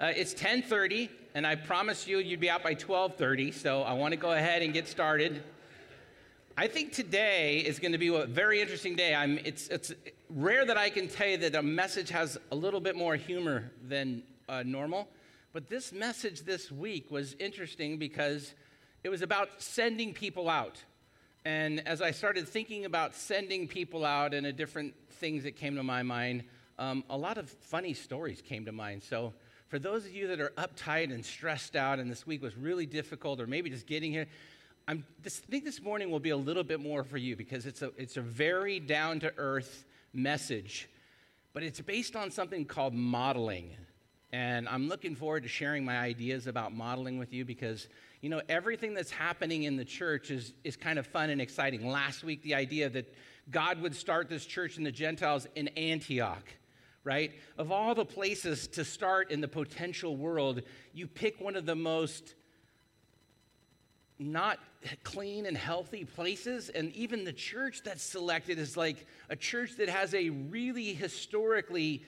Uh, it's 10:30, and I promised you you'd be out by 12:30. So I want to go ahead and get started. I think today is going to be a very interesting day. I'm, it's, it's rare that I can tell you that a message has a little bit more humor than uh, normal, but this message this week was interesting because it was about sending people out. And as I started thinking about sending people out and the different things that came to my mind, um, a lot of funny stories came to mind. So for those of you that are uptight and stressed out and this week was really difficult or maybe just getting here, I think this morning will be a little bit more for you because it's a, it's a very down to earth message, but it's based on something called modeling. And I'm looking forward to sharing my ideas about modeling with you because, you know, everything that's happening in the church is, is kind of fun and exciting. Last week, the idea that God would start this church in the Gentiles in Antioch right? Of all the places to start in the potential world, you pick one of the most not clean and healthy places. And even the church that's selected is like a church that has a really historically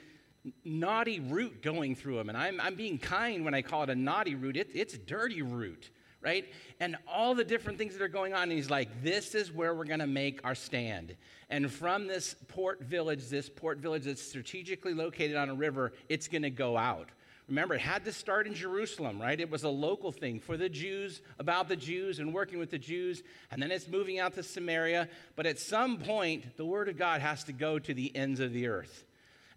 naughty root going through them. And I'm, I'm being kind when I call it a naughty root, it, it's dirty root right? And all the different things that are going on. And he's like, this is where we're going to make our stand. And from this port village, this port village that's strategically located on a river, it's going to go out. Remember, it had to start in Jerusalem, right? It was a local thing for the Jews, about the Jews, and working with the Jews. And then it's moving out to Samaria. But at some point, the word of God has to go to the ends of the earth.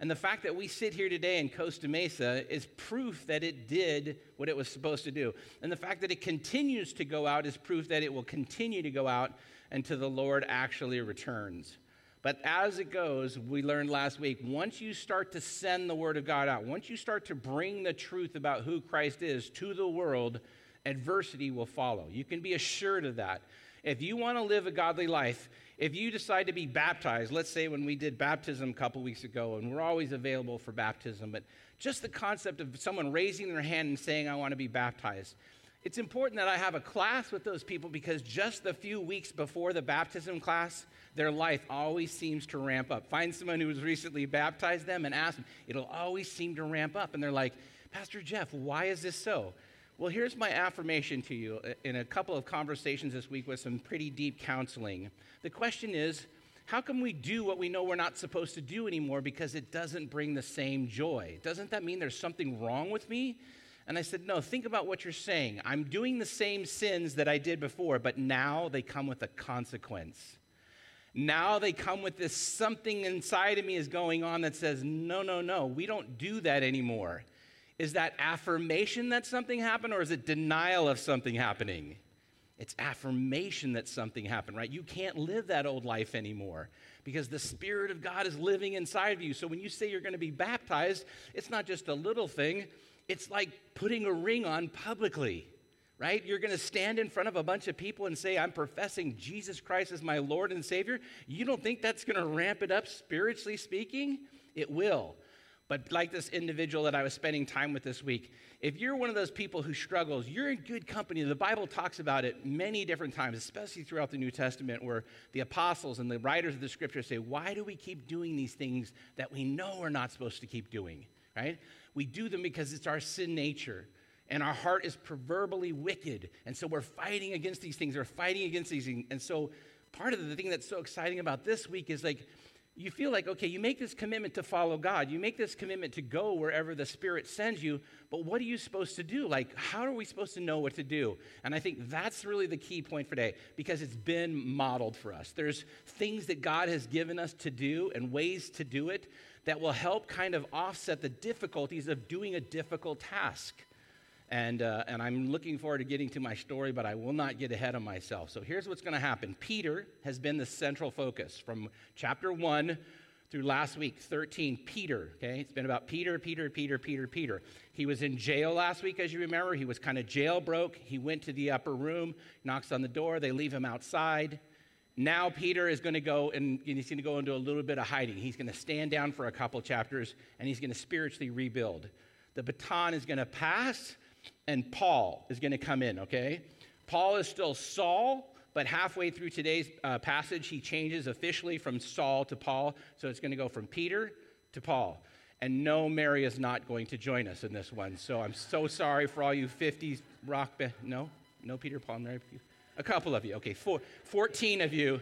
And the fact that we sit here today in Costa Mesa is proof that it did what it was supposed to do. And the fact that it continues to go out is proof that it will continue to go out until the Lord actually returns. But as it goes, we learned last week, once you start to send the word of God out, once you start to bring the truth about who Christ is to the world, adversity will follow. You can be assured of that. If you want to live a godly life, if you decide to be baptized, let's say when we did baptism a couple weeks ago, and we're always available for baptism, but just the concept of someone raising their hand and saying, I want to be baptized. It's important that I have a class with those people because just the few weeks before the baptism class, their life always seems to ramp up. Find someone who was recently baptized them and ask them. It'll always seem to ramp up. And they're like, Pastor Jeff, why is this so? Well, here's my affirmation to you uh, in a couple of conversations this week with some pretty deep counseling. The question is, how can we do what we know we're not supposed to do anymore because it doesn't bring the same joy? Doesn't that mean there's something wrong with me? And I said, No, think about what you're saying. I'm doing the same sins that I did before, but now they come with a consequence. Now they come with this something inside of me is going on that says, No, no, no, we don't do that anymore. Is that affirmation that something happened, or is it denial of something happening? It's affirmation that something happened, right? You can't live that old life anymore because the Spirit of God is living inside of you. So when you say you're going to be baptized, it's not just a little thing, it's like putting a ring on publicly, right? You're going to stand in front of a bunch of people and say, I'm professing Jesus Christ as my Lord and Savior. You don't think that's going to ramp it up spiritually speaking? It will. But like this individual that I was spending time with this week, if you're one of those people who struggles, you're in good company. The Bible talks about it many different times, especially throughout the New Testament, where the apostles and the writers of the scripture say, Why do we keep doing these things that we know we're not supposed to keep doing? Right? We do them because it's our sin nature. And our heart is proverbially wicked. And so we're fighting against these things. We're fighting against these things. And so part of the thing that's so exciting about this week is like, you feel like, okay, you make this commitment to follow God. You make this commitment to go wherever the Spirit sends you, but what are you supposed to do? Like, how are we supposed to know what to do? And I think that's really the key point for today because it's been modeled for us. There's things that God has given us to do and ways to do it that will help kind of offset the difficulties of doing a difficult task. And, uh, and I'm looking forward to getting to my story, but I will not get ahead of myself. So here's what's going to happen Peter has been the central focus from chapter 1 through last week, 13. Peter, okay? It's been about Peter, Peter, Peter, Peter, Peter. He was in jail last week, as you remember. He was kind of jail broke He went to the upper room, knocks on the door, they leave him outside. Now Peter is going to go and he's going to go into a little bit of hiding. He's going to stand down for a couple chapters and he's going to spiritually rebuild. The baton is going to pass and Paul is going to come in, okay? Paul is still Saul, but halfway through today's uh, passage, he changes officially from Saul to Paul. So it's going to go from Peter to Paul. And no, Mary is not going to join us in this one. So I'm so sorry for all you 50s rock band. No? No Peter Paul, Mary? A couple of you. Okay, four, 14 of you.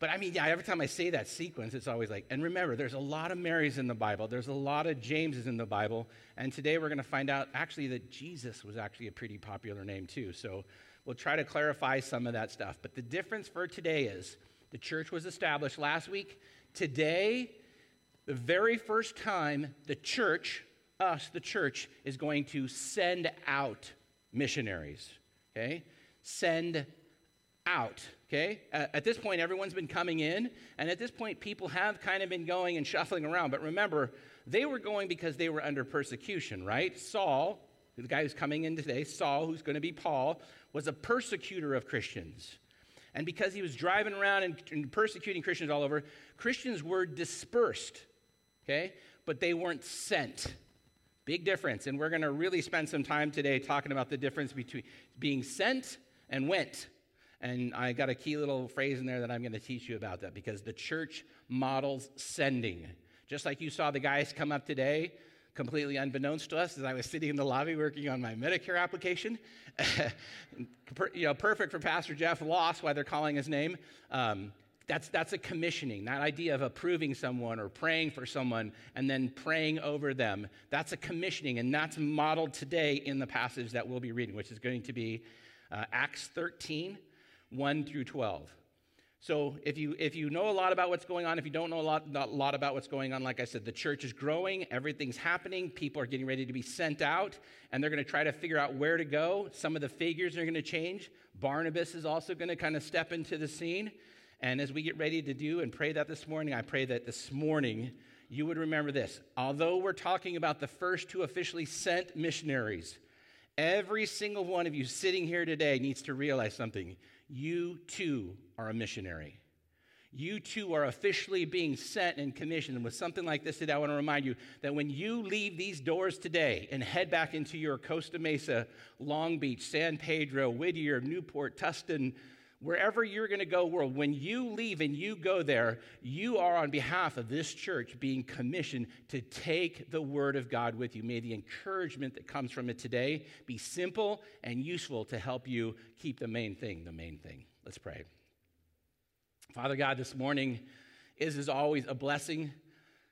But I mean, yeah, every time I say that sequence, it's always like, and remember, there's a lot of Marys in the Bible. There's a lot of Jameses in the Bible. And today we're going to find out actually that Jesus was actually a pretty popular name too. So we'll try to clarify some of that stuff. But the difference for today is the church was established last week. Today, the very first time the church, us, the church, is going to send out missionaries. Okay? Send out. Okay? At this point, everyone's been coming in, and at this point, people have kind of been going and shuffling around. But remember, they were going because they were under persecution, right? Saul, the guy who's coming in today, Saul, who's going to be Paul, was a persecutor of Christians. And because he was driving around and, persecuting Christians all over, Christians were dispersed okay? But they weren't sent. Big difference. And we're going to really spend some time today talking about the difference between being sent and went. And I got a key little phrase in there that I'm going to teach you about that because the church models sending. Just like you saw the guys come up today, completely unbeknownst to us, as I was sitting in the lobby working on my Medicare application. you know, perfect for Pastor Jeff Loss, why they're calling his name. Um, that's, that's a commissioning, that idea of approving someone or praying for someone and then praying over them. That's a commissioning, and that's modeled today in the passage that we'll be reading, which is going to be uh, Acts 13, 1 through 12. So if you, if you know a lot about what's going on, if you don't know a lot, a lot about what's going on, like I said, the church is growing, everything's happening, people are getting ready to be sent out, and they're going to try to figure out where to go. Some of the figures are going to change. Barnabas is also going to kind of step into the scene. And as we get ready to do and pray that this morning, I pray that this morning you would remember this. Although we're talking about the first two officially sent missionaries, every single one of you sitting here today needs to realize something. You too are a missionary. You too are officially being sent and commissioned. And with something like this today, I want to remind you that when you leave these doors today and head back into your Costa Mesa, Long Beach, San Pedro, Whittier, Newport, Tustin, wherever you're going to go world when you leave and you go there you are on behalf of this church being commissioned to take the word of god with you. May the encouragement that comes from it today be simple and useful to help you keep the main thing the main thing. Let's pray. Father god this morning is as always a blessing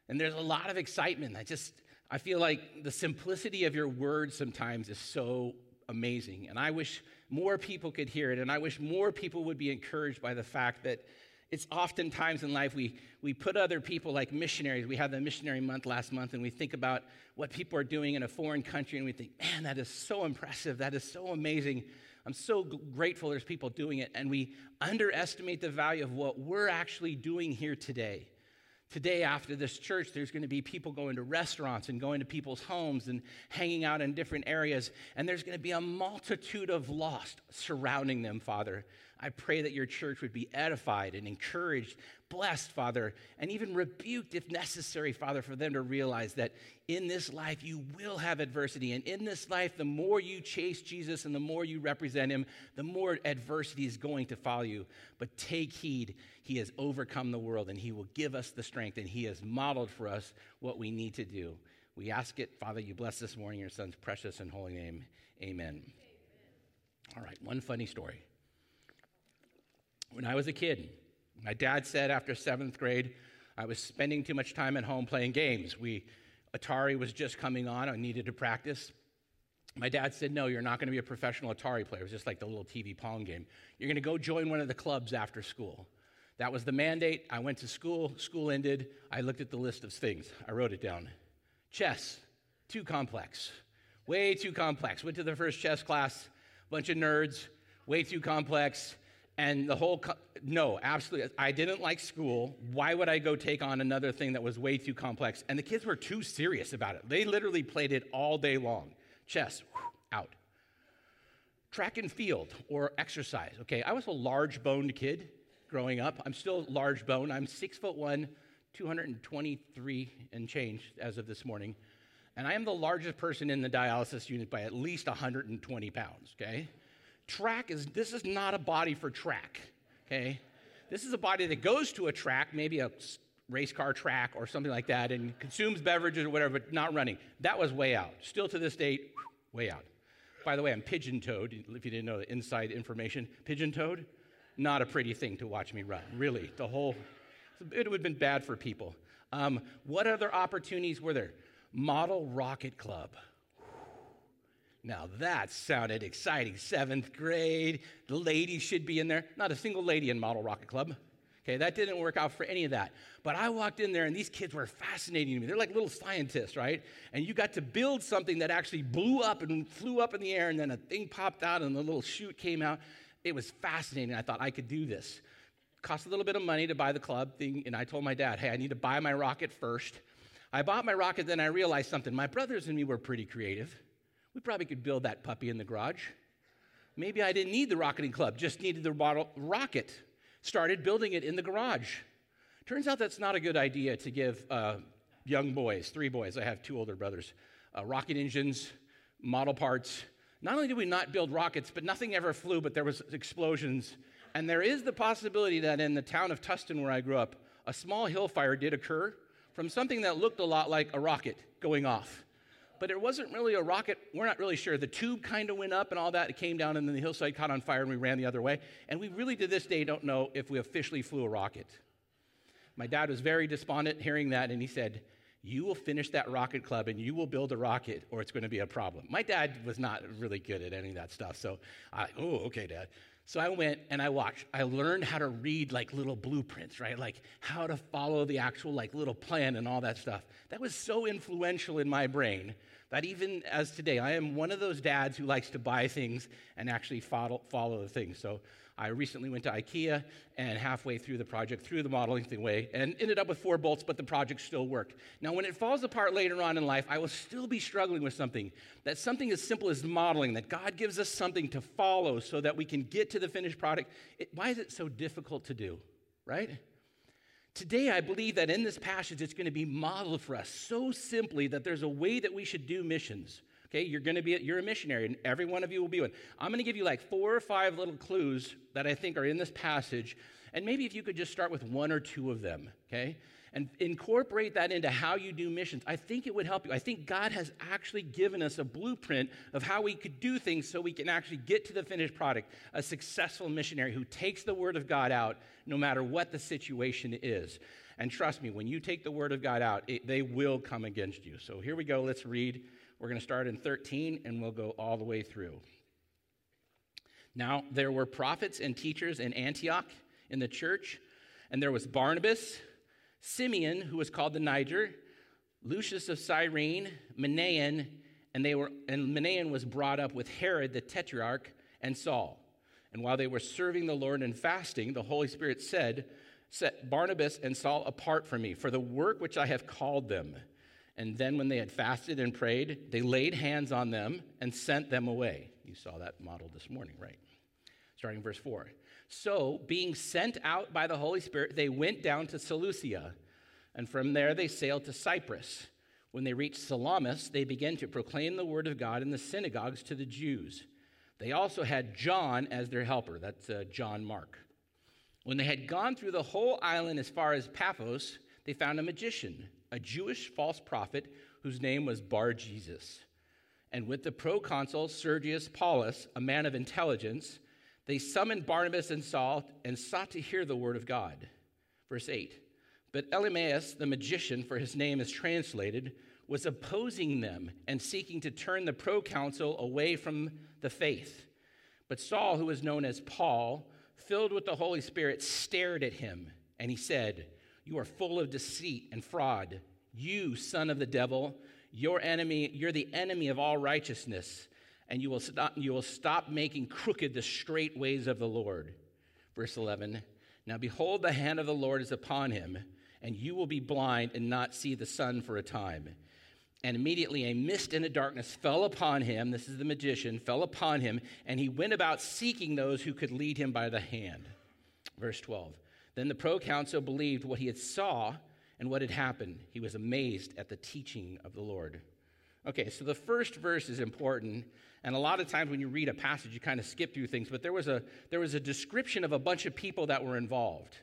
and there's a lot of excitement. I just i feel like the simplicity of your word sometimes is so amazing and i wish more people could hear it. And I wish more people would be encouraged by the fact that it's oftentimes in life we, we put other people like missionaries. We had the missionary month last month, and we think about what people are doing in a foreign country, and we think, man, that is so impressive. That is so amazing. I'm so grateful there's people doing it. And we underestimate the value of what we're actually doing here today. Today, after this church, there's going to be people going to restaurants and going to people's homes and hanging out in different areas. And there's going to be a multitude of lost surrounding them, Father. I pray that your church would be edified and encouraged, blessed, Father, and even rebuked if necessary, Father, for them to realize that in this life you will have adversity. And in this life, the more you chase Jesus and the more you represent him, the more adversity is going to follow you. But take heed, he has overcome the world and he will give us the strength and he has modeled for us what we need to do. We ask it, Father, you bless this morning, your son's precious and holy name. Amen. Amen. All right, one funny story. When I was a kid, my dad said after seventh grade, I was spending too much time at home playing games. We, Atari was just coming on, I needed to practice. My dad said, No, you're not going to be a professional Atari player. It was just like the little TV Pong game. You're going to go join one of the clubs after school. That was the mandate. I went to school. School ended. I looked at the list of things. I wrote it down. Chess, too complex. Way too complex. Went to the first chess class, bunch of nerds, way too complex. And the whole, co- no, absolutely. I didn't like school. Why would I go take on another thing that was way too complex? And the kids were too serious about it. They literally played it all day long. Chess, whew, out. Track and field or exercise. Okay, I was a large boned kid growing up. I'm still large boned. I'm six foot one, 223 and change as of this morning. And I am the largest person in the dialysis unit by at least 120 pounds, okay? Track is this is not a body for track, okay? This is a body that goes to a track, maybe a race car track or something like that and consumes beverages or whatever, but not running. That was way out. Still to this date, way out. By the way, I'm pigeon toed, if you didn't know the inside information. Pigeon toed, not a pretty thing to watch me run, really. The whole, it would have been bad for people. Um, what other opportunities were there? Model Rocket Club. Now that sounded exciting. Seventh grade, the ladies should be in there. Not a single lady in Model Rocket Club. Okay, that didn't work out for any of that. But I walked in there and these kids were fascinating to me. They're like little scientists, right? And you got to build something that actually blew up and flew up in the air, and then a thing popped out and the little chute came out. It was fascinating. I thought I could do this. Cost a little bit of money to buy the club thing, and I told my dad, hey, I need to buy my rocket first. I bought my rocket, then I realized something. My brothers and me were pretty creative. We probably could build that puppy in the garage. Maybe I didn't need the rocketing club, just needed the model rocket started building it in the garage. Turns out that's not a good idea to give uh, young boys, three boys, I have two older brothers, uh, rocket engines, model parts. Not only did we not build rockets, but nothing ever flew, but there was explosions. And there is the possibility that in the town of Tustin, where I grew up, a small hill fire did occur from something that looked a lot like a rocket going off but it wasn't really a rocket. We're not really sure. The tube kind of went up and all that. It came down, and then the hillside caught on fire, and we ran the other way. And we really, to this day, don't know if we officially flew a rocket. My dad was very despondent hearing that, and he said, You will finish that rocket club and you will build a rocket, or it's going to be a problem. My dad was not really good at any of that stuff. So I, oh, okay, dad. So I went and I watched. I learned how to read like little blueprints, right? Like how to follow the actual like little plan and all that stuff. That was so influential in my brain that even as today, I am one of those dads who likes to buy things and actually follow, follow the things. So I recently went to IKEA and halfway through the project, through the modeling thing way, and ended up with four bolts, but the project still worked. Now, when it falls apart later on in life, I will still be struggling with something. That something as simple as modeling, that God gives us something to follow so that we can get to the finished product. It, why is it so difficult to do, right? Today, I believe that in this passage, it's going to be modeled for us so simply that there's a way that we should do missions. Okay, you're going to be, you're a missionary, and every one of you will be one. I'm going to give you like four or five little clues that I think are in this passage, and maybe if you could just start with one or two of them, okay? and incorporate that into how you do missions, I think it would help you. I think God has actually given us a blueprint of how we could do things so we can actually get to the finished product. A successful missionary who takes the Word of God out no matter what the situation is. And trust me, when you take the Word of God out, it, they will come against you. So here we go. Let's read. We're going to start in 13 and we'll go all the way through. Now, there were prophets and teachers in Antioch in the church, and there was Barnabas Simeon, who was called the Niger, Lucius of Cyrene, Manaen, and they were and Manaen was brought up with Herod the Tetrarch and Saul. And while they were serving the Lord and fasting, the Holy Spirit said, Set Barnabas and Saul apart from me for the work which I have called them. And then, when they had fasted and prayed, they laid hands on them and sent them away. You saw that model this morning, right? Starting verse 4. So, being sent out by the Holy Spirit, they went down to Seleucia, and from there they sailed to Cyprus. When they reached Salamis, they began to proclaim the word of God in the synagogues to the Jews. They also had John as their helper. That's uh, John Mark. When they had gone through the whole island as far as Paphos, they found a magician, a Jewish false prophet whose name was Bar Jesus. And with the proconsul Sergius Paulus, a man of intelligence, they summoned Barnabas and Saul and sought to hear the word of God. Verse 8 But Elymas, the magician, for his name is translated, was opposing them and seeking to turn the proconsul away from the faith. But Saul, who was known as Paul, filled with the Holy Spirit, stared at him, and he said, You are full of deceit and fraud. You, son of the devil, your enemy, you're the enemy of all righteousness and you will stop, you will stop making crooked the straight ways of the Lord. Verse 11 Now behold, the hand of the Lord is upon him, and you will be blind and not see the sun for a time. And immediately a mist and a darkness fell upon him. This is the magician, fell upon him, and he went about seeking those who could lead him by the hand. Verse 12. Then the proconsul believed what he had saw and what had happened. He was amazed at the teaching of the Lord. Okay, so the first verse is important and a lot of times when you read a passage, you kind of skip through things, but there was a, there was a description of a bunch of people that were involved.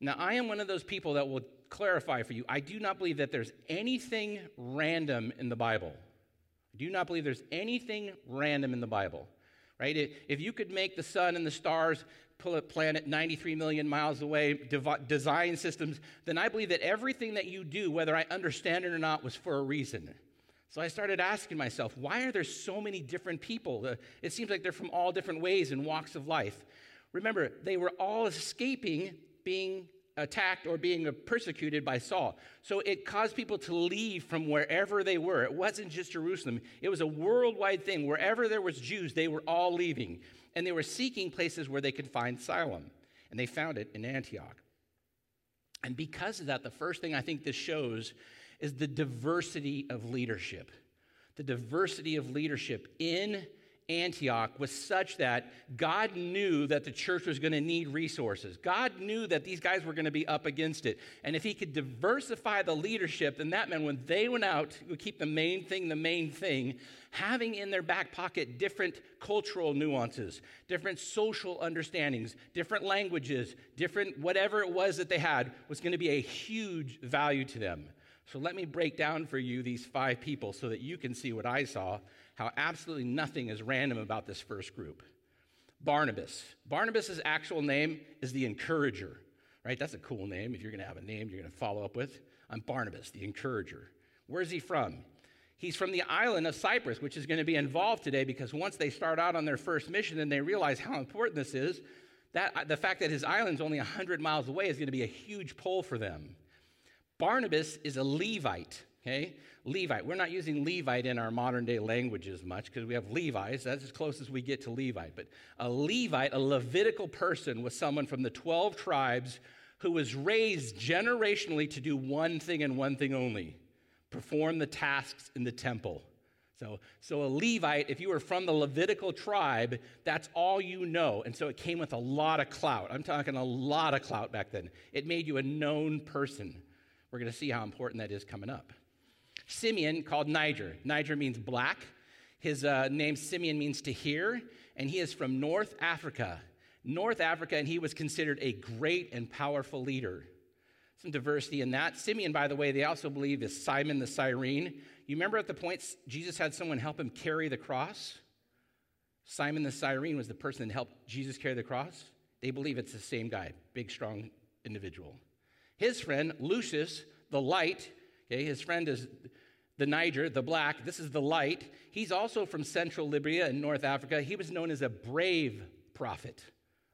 Now, I am one of those people that will clarify for you I do not believe that there's anything random in the Bible. I do not believe there's anything random in the Bible, right? If you could make the sun and the stars, planet 93 million miles away, dev- design systems, then I believe that everything that you do, whether I understand it or not, was for a reason. So I started asking myself, why are there so many different people? It seems like they're from all different ways and walks of life. Remember, they were all escaping being attacked or being persecuted by Saul. So it caused people to leave from wherever they were. It wasn't just Jerusalem, it was a worldwide thing. Wherever there was Jews, they were all leaving. And they were seeking places where they could find asylum. And they found it in Antioch. And because of that, the first thing I think this shows is the diversity of leadership. The diversity of leadership in Antioch was such that God knew that the church was going to need resources. God knew that these guys were going to be up against it. And if he could diversify the leadership, then that meant when they went out, would keep the main thing the main thing, having in their back pocket different cultural nuances, different social understandings, different languages, different whatever it was that they had was going to be a huge value to them. So let me break down for you these five people so that you can see what I saw how absolutely nothing is random about this first group. Barnabas. Barnabas' actual name is the encourager, right? That's a cool name. If you're going to have a name you're going to follow up with, I'm Barnabas, the encourager. Where's he from? He's from the island of Cyprus, which is going to be involved today because once they start out on their first mission and they realize how important this is, that uh, the fact that his island's only 100 miles away is going to be a huge pull for them. Barnabas is a Levite, okay? Levite. We're not using Levite in our modern day languages much because we have Levites. That's as close as we get to Levite. But a Levite, a Levitical person, was someone from the 12 tribes who was raised generationally to do one thing and one thing only perform the tasks in the temple. So, so a Levite, if you were from the Levitical tribe, that's all you know. And so it came with a lot of clout. I'm talking a lot of clout back then. It made you a known person. We're going to see how important that is coming up. Simeon, called Niger. Niger means black. His uh, name Simeon means to hear, and he is from North Africa. North Africa, and he was considered a great and powerful leader. Some diversity in that. Simeon, by the way, they also believe is Simon the Cyrene. You remember at the point Jesus had someone help him carry the cross? Simon the Cyrene was the person that helped Jesus carry the cross. They believe it's the same guy, big, strong individual. His friend, Lucius, the light, okay, his friend is the Niger, the black, this is the light. He's also from central Libya in North Africa. He was known as a brave prophet.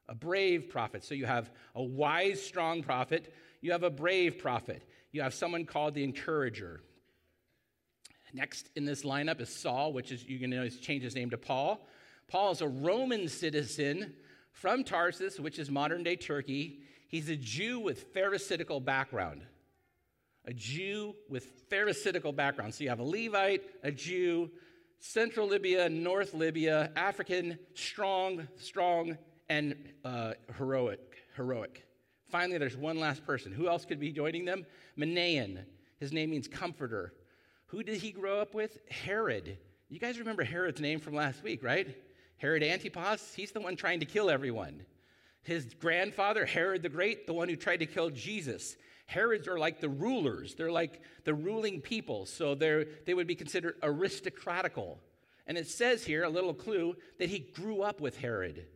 A brave prophet. So you have a wise, strong prophet, you have a brave prophet, you have someone called the encourager. Next in this lineup is Saul, which is, you can notice, change his name to Paul. Paul is a Roman citizen from Tarsus, which is modern day Turkey. He's a Jew with Pharisaical background a Jew with Pharisaical background. So you have a Levite, a Jew, Central Libya, North Libya, African, strong, strong, and uh, heroic. Heroic. Finally, there's one last person. Who else could be joining them? Manaen. His name means comforter. Who did he grow up with? Herod. You guys remember Herod's name from last week, right? Herod Antipas. He's the one trying to kill everyone. His grandfather, Herod the Great, the one who tried to kill Jesus. Herods are like the rulers, they're like the ruling people, so they they would be considered aristocratical. And it says here, a little clue, that he grew up with Herod.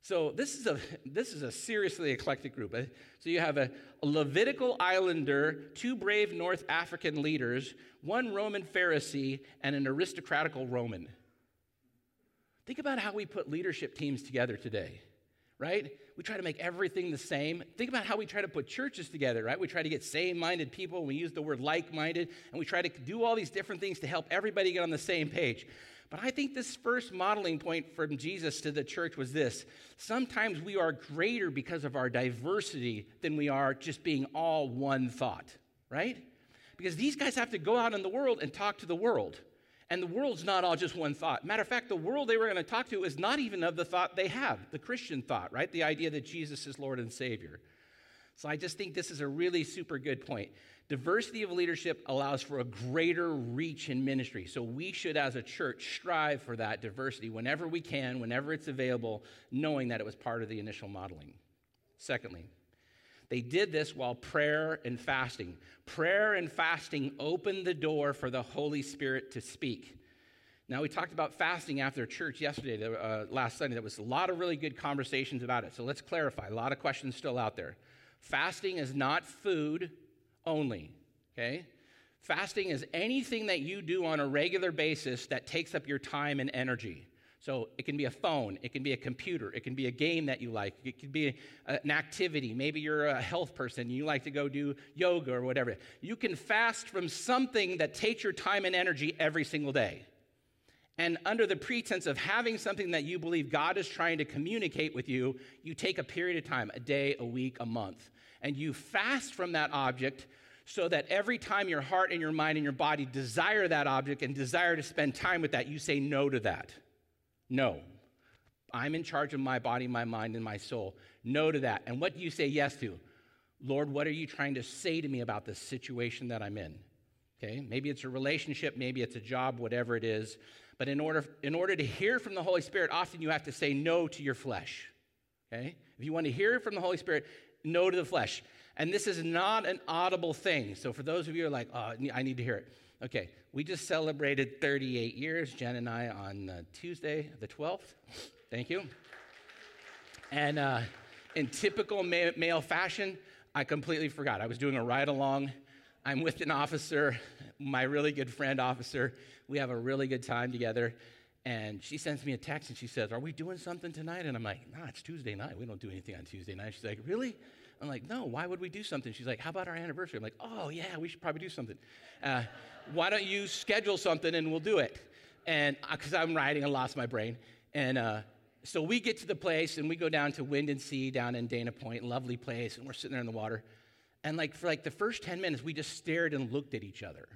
So this is a this is a seriously eclectic group. Uh, so you have a, a, Levitical islander, two brave North African leaders, one Roman Pharisee, and an aristocratical Roman. Think about how we put leadership teams together today right? We try to make everything the same. Think about how we try to put churches together, right? We try to get same minded people. We use the word like minded, and we try to do all these different things to help everybody get on the same page. But I think this first modeling point from Jesus to the church was this sometimes we are greater because of our diversity than we are just being all one thought, right? Because these guys have to go out in the world and talk to the world. And the world's not all just one thought. Matter of fact, the world they were going to talk to is not even of the thought they have, the Christian thought, right? The idea that Jesus is Lord and Savior. So I just think this is a really super good point. Diversity of leadership allows for a greater reach in ministry. So we should, as a church, strive for that diversity whenever we can, whenever it's available, knowing that it was part of the initial modeling. Secondly, They did this while prayer and fasting. Prayer and fasting opened the door for the Holy Spirit to speak. Now, we talked about fasting after church yesterday, uh, last Sunday. There was a lot of really good conversations about it. So let's clarify. A lot of questions still out there. Fasting is not food only, okay? Fasting is anything that you do on a regular basis that takes up your time and energy. So it can be a phone, it can be a computer, it can be a game that you like, it can be an activity. Maybe you're a health person, and you like to go do yoga or whatever. You can fast from something that takes your time and energy every single day. And under the pretense of having something that you believe God is trying to communicate with you, you take a period of time, a day, a week, a month, and you fast from that object so that every time your heart and your mind and your body desire that object and desire to spend time with that, you say no to that. No. I'm in charge of my body, my mind, and my soul. No to that. And what do you say yes to? Lord, what are you trying to say to me about the situation that I'm in? Okay, maybe it's a relationship, maybe it's a job, whatever it is. But in order, in order to hear from the Holy Spirit, often you have to say no to your flesh. Okay? If you want to hear from the Holy Spirit, no to the flesh. And this is not an audible thing. So for those of you who are like, oh, I need to hear it. Okay, we just celebrated 38 years, Jen and I, on uh, Tuesday, the 12th. Thank you. And uh, in typical ma- male fashion, I completely forgot. I was doing a ride along. I'm with an officer, my really good friend officer. We have a really good time together. And she sends me a text and she says, Are we doing something tonight? And I'm like, Nah, it's Tuesday night. We don't do anything on Tuesday night. She's like, Really? I'm like, No, why would we do something? She's like, How about our anniversary? I'm like, Oh, yeah, we should probably do something. Uh, why don't you schedule something and we'll do it? And because uh, I'm riding and lost my brain. And uh, so we get to the place and we go down to Wind and Sea down in Dana Point, lovely place, and we're sitting there in the water. And like for like the first 10 minutes, we just stared and looked at each other,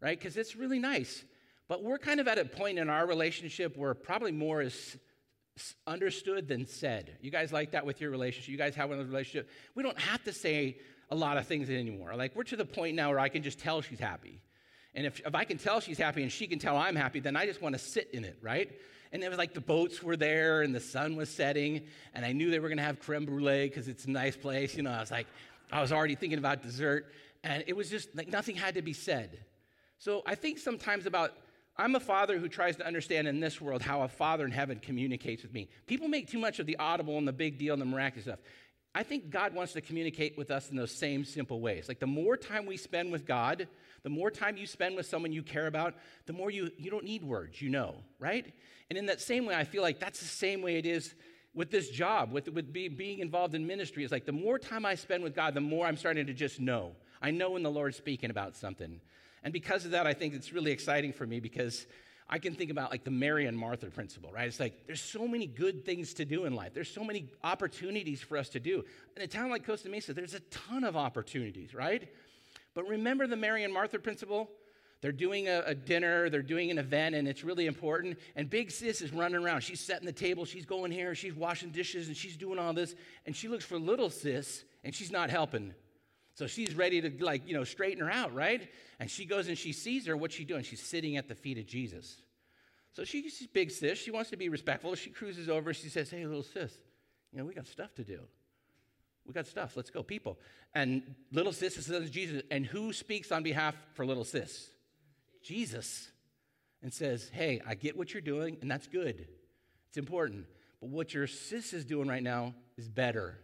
right? Because it's really nice. But we're kind of at a point in our relationship where probably more is understood than said. You guys like that with your relationship? You guys have one of relationship? We don't have to say a lot of things anymore. Like we're to the point now where I can just tell she's happy. And if, if I can tell she's happy and she can tell I'm happy, then I just want to sit in it, right? And it was like the boats were there and the sun was setting, and I knew they were going to have creme brulee because it's a nice place. You know, I was like, I was already thinking about dessert, and it was just like nothing had to be said. So I think sometimes about I'm a father who tries to understand in this world how a father in heaven communicates with me. People make too much of the audible and the big deal and the miraculous stuff. I think God wants to communicate with us in those same simple ways. Like the more time we spend with God, the more time you spend with someone you care about, the more you, you don't need words, you know, right? And in that same way, I feel like that's the same way it is with this job, with, with be, being involved in ministry. It's like the more time I spend with God, the more I'm starting to just know. I know when the Lord's speaking about something. And because of that, I think it's really exciting for me because I can think about like the Mary and Martha principle, right? It's like there's so many good things to do in life. There's so many opportunities for us to do. In a town like Costa Mesa, there's a ton of opportunities, right? But remember the Mary and Martha principle? They're doing a, a, dinner, they're doing an event, and it's really important. And Big Sis is running around. She's setting the table, she's going here, she's washing dishes, and she's doing all this. And she looks for little Sis, and she's not helping. So she's ready to, like, you know, straighten her out, right? And she goes and she sees her. What's she doing? She's sitting at the feet of Jesus. So she's big sis. She wants to be respectful. She cruises over. She says, Hey, little sis, you know, we got stuff to do. We got stuff. Let's go, people. And little sis says Jesus. And who speaks on behalf for little sis? Jesus. And says, Hey, I get what you're doing, and that's good. It's important. But what your sis is doing right now is better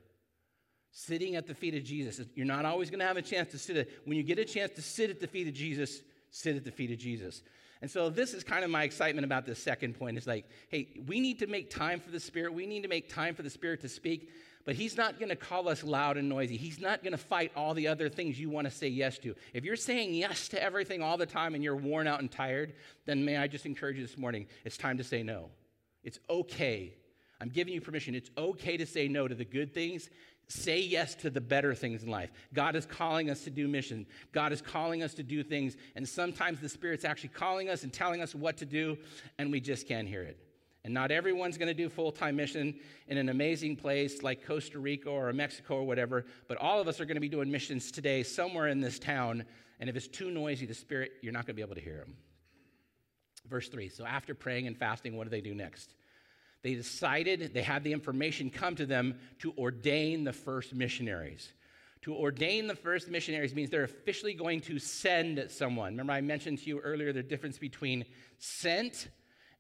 sitting at the feet of Jesus. You're not always going to have a chance to sit at, when you get a chance to sit at the feet of Jesus, sit at the feet of Jesus. And so this is kind of my excitement about this second point. It's like, hey, we need to make time for the Spirit. We need to make time for the Spirit to speak, but He's not going to call us loud and noisy. He's not going to fight all the other things you want to say yes to. If you're saying yes to everything all the time and you're worn out and tired, then may I just encourage you this morning, it's time to say no. It's okay. I'm giving you permission. It's okay to say no to the good things Say yes to the better things in life. God is calling us to do mission. God is calling us to do things, and sometimes the Spirit's actually calling us and telling us what to do, and we just can't hear it. And not everyone's going to do full time mission in an amazing place like Costa Rica or Mexico or whatever, but all of us are going to be doing missions today somewhere in this town. And if it's too noisy, the Spirit, you're not going to be able to hear them. Verse 3 So after praying and fasting, what do they do next? They decided, they had the information come to them to ordain the first missionaries. To ordain the first missionaries means they're officially going to send someone. Remember, I mentioned to you earlier the difference between sent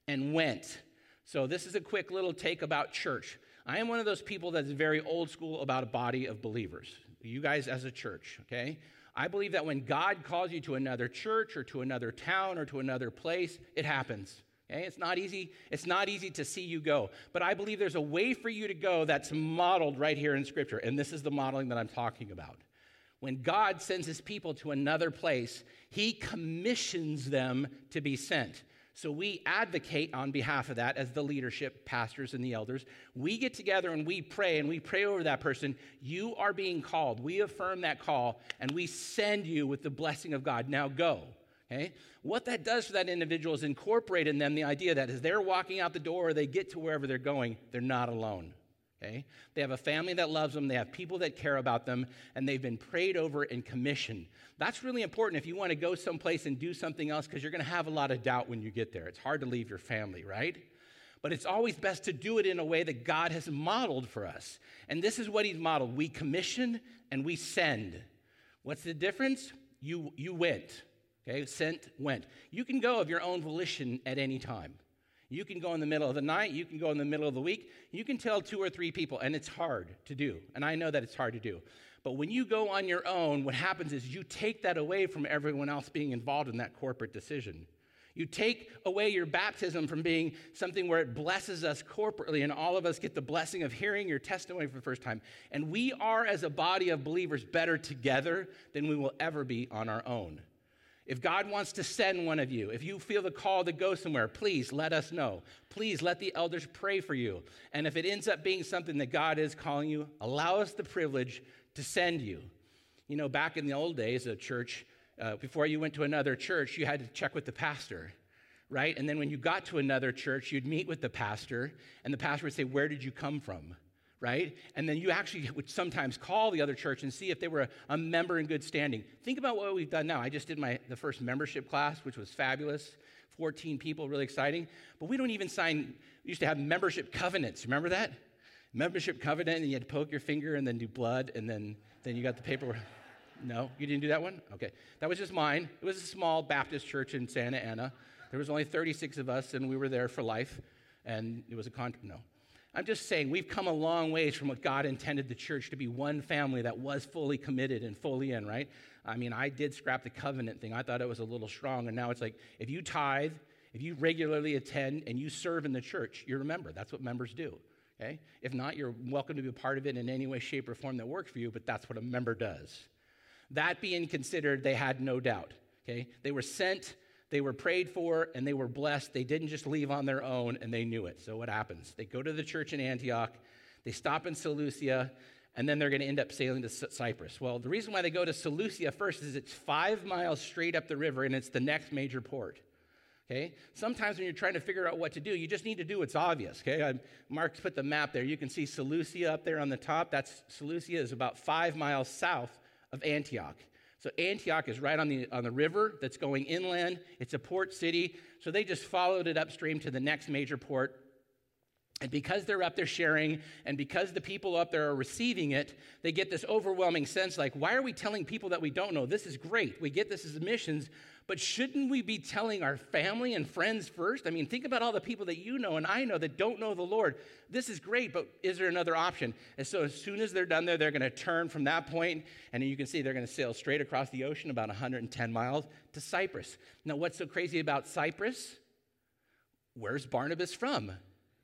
and went. So, this is a quick little take about church. I am one of those people that's very old school about a body of believers. You guys, as a church, okay? I believe that when God calls you to another church or to another town or to another place, it happens. Okay? It's not easy. It's not easy to see you go. But I believe there's a way for you to go that's modeled right here in Scripture. And this is the modeling that I'm talking about. When God sends his people to another place, he commissions them to be sent. So we advocate on behalf of that as the leadership, pastors, and the elders. We get together and we pray and we pray over that person. You are being called. We affirm that call and we send you with the blessing of God. Now go. Okay? What that does for that individual is incorporate in them the idea that as they're walking out the door or they get to wherever they're going, they're not alone. Okay? They have a family that loves them, they have people that care about them, and they've been prayed over and commissioned. That's really important if you want to go someplace and do something else because you're going to have a lot of doubt when you get there. It's hard to leave your family, right? But it's always best to do it in a way that God has modeled for us. And this is what He's modeled we commission and we send. What's the difference? You, you went. Okay, sent, went. You can go of your own volition at any time. You can go in the middle of the night, you can go in the middle of the week, you can tell two or three people, and it's hard to do. And I know that it's hard to do. But when you go on your own, what happens is you take that away from everyone else being involved in that corporate decision. You take away your baptism from being something where it blesses us corporately, and all of us get the blessing of hearing your testimony for the first time. And we are, as a body of believers, better together than we will ever be on our own. If God wants to send one of you, if you feel the call to go somewhere, please let us know. Please let the elders pray for you. And if it ends up being something that God is calling you, allow us the privilege to send you. You know, back in the old days of church, uh, before you went to another church, you had to check with the pastor, right? And then when you got to another church, you'd meet with the pastor, and the pastor would say, Where did you come from? Right? And then you actually would sometimes call the other church and see if they were a, a, member in good standing. Think about what we've done now. I just did my the first membership class, which was fabulous. 14 people, really exciting. But we don't even sign, we used to have membership covenants. Remember that? Membership covenant, and you had to poke your finger and then do blood, and then, then you got the paperwork. No, you didn't do that one? Okay. That was just mine. It was a small Baptist church in Santa Ana. There was only 36 of us, and we were there for life. And it was a con. No, I'm just saying, we've come a long ways from what God intended the church to be one family that was fully committed and fully in, right? I mean, I did scrap the covenant thing. I thought it was a little strong. And now it's like, if you tithe, if you regularly attend, and you serve in the church, you're a member. That's what members do, okay? If not, you're welcome to be a part of it in any way, shape, or form that works for you, but that's what a member does. That being considered, they had no doubt, okay? They were sent they were prayed for and they were blessed. They didn't just leave on their own and they knew it. So what happens? They go to the church in Antioch, they stop in Seleucia, and then they're going to end up sailing to Cyprus. Well, the reason why they go to Seleucia first is it's five miles straight up the river and it's the next major port. Okay? Sometimes when you're trying to figure out what to do, you just need to do what's obvious. Okay? Mark put the map there. You can see Seleucia up there on the top. That's Seleucia is about five miles south of Antioch. So Antioch is right on the, on the river that's going inland. It's a port city. So they just followed it upstream to the next major port. And because they're up there sharing, and because the people up there are receiving it, they get this overwhelming sense like, why are we telling people that we don't know? This is great. We get this as missions, but shouldn't we be telling our family and friends first? I mean, think about all the people that you know and I know that don't know the Lord. This is great, but is there another option? And so, as soon as they're done there, they're going to turn from that point, and you can see they're going to sail straight across the ocean, about 110 miles, to Cyprus. Now, what's so crazy about Cyprus? Where's Barnabas from?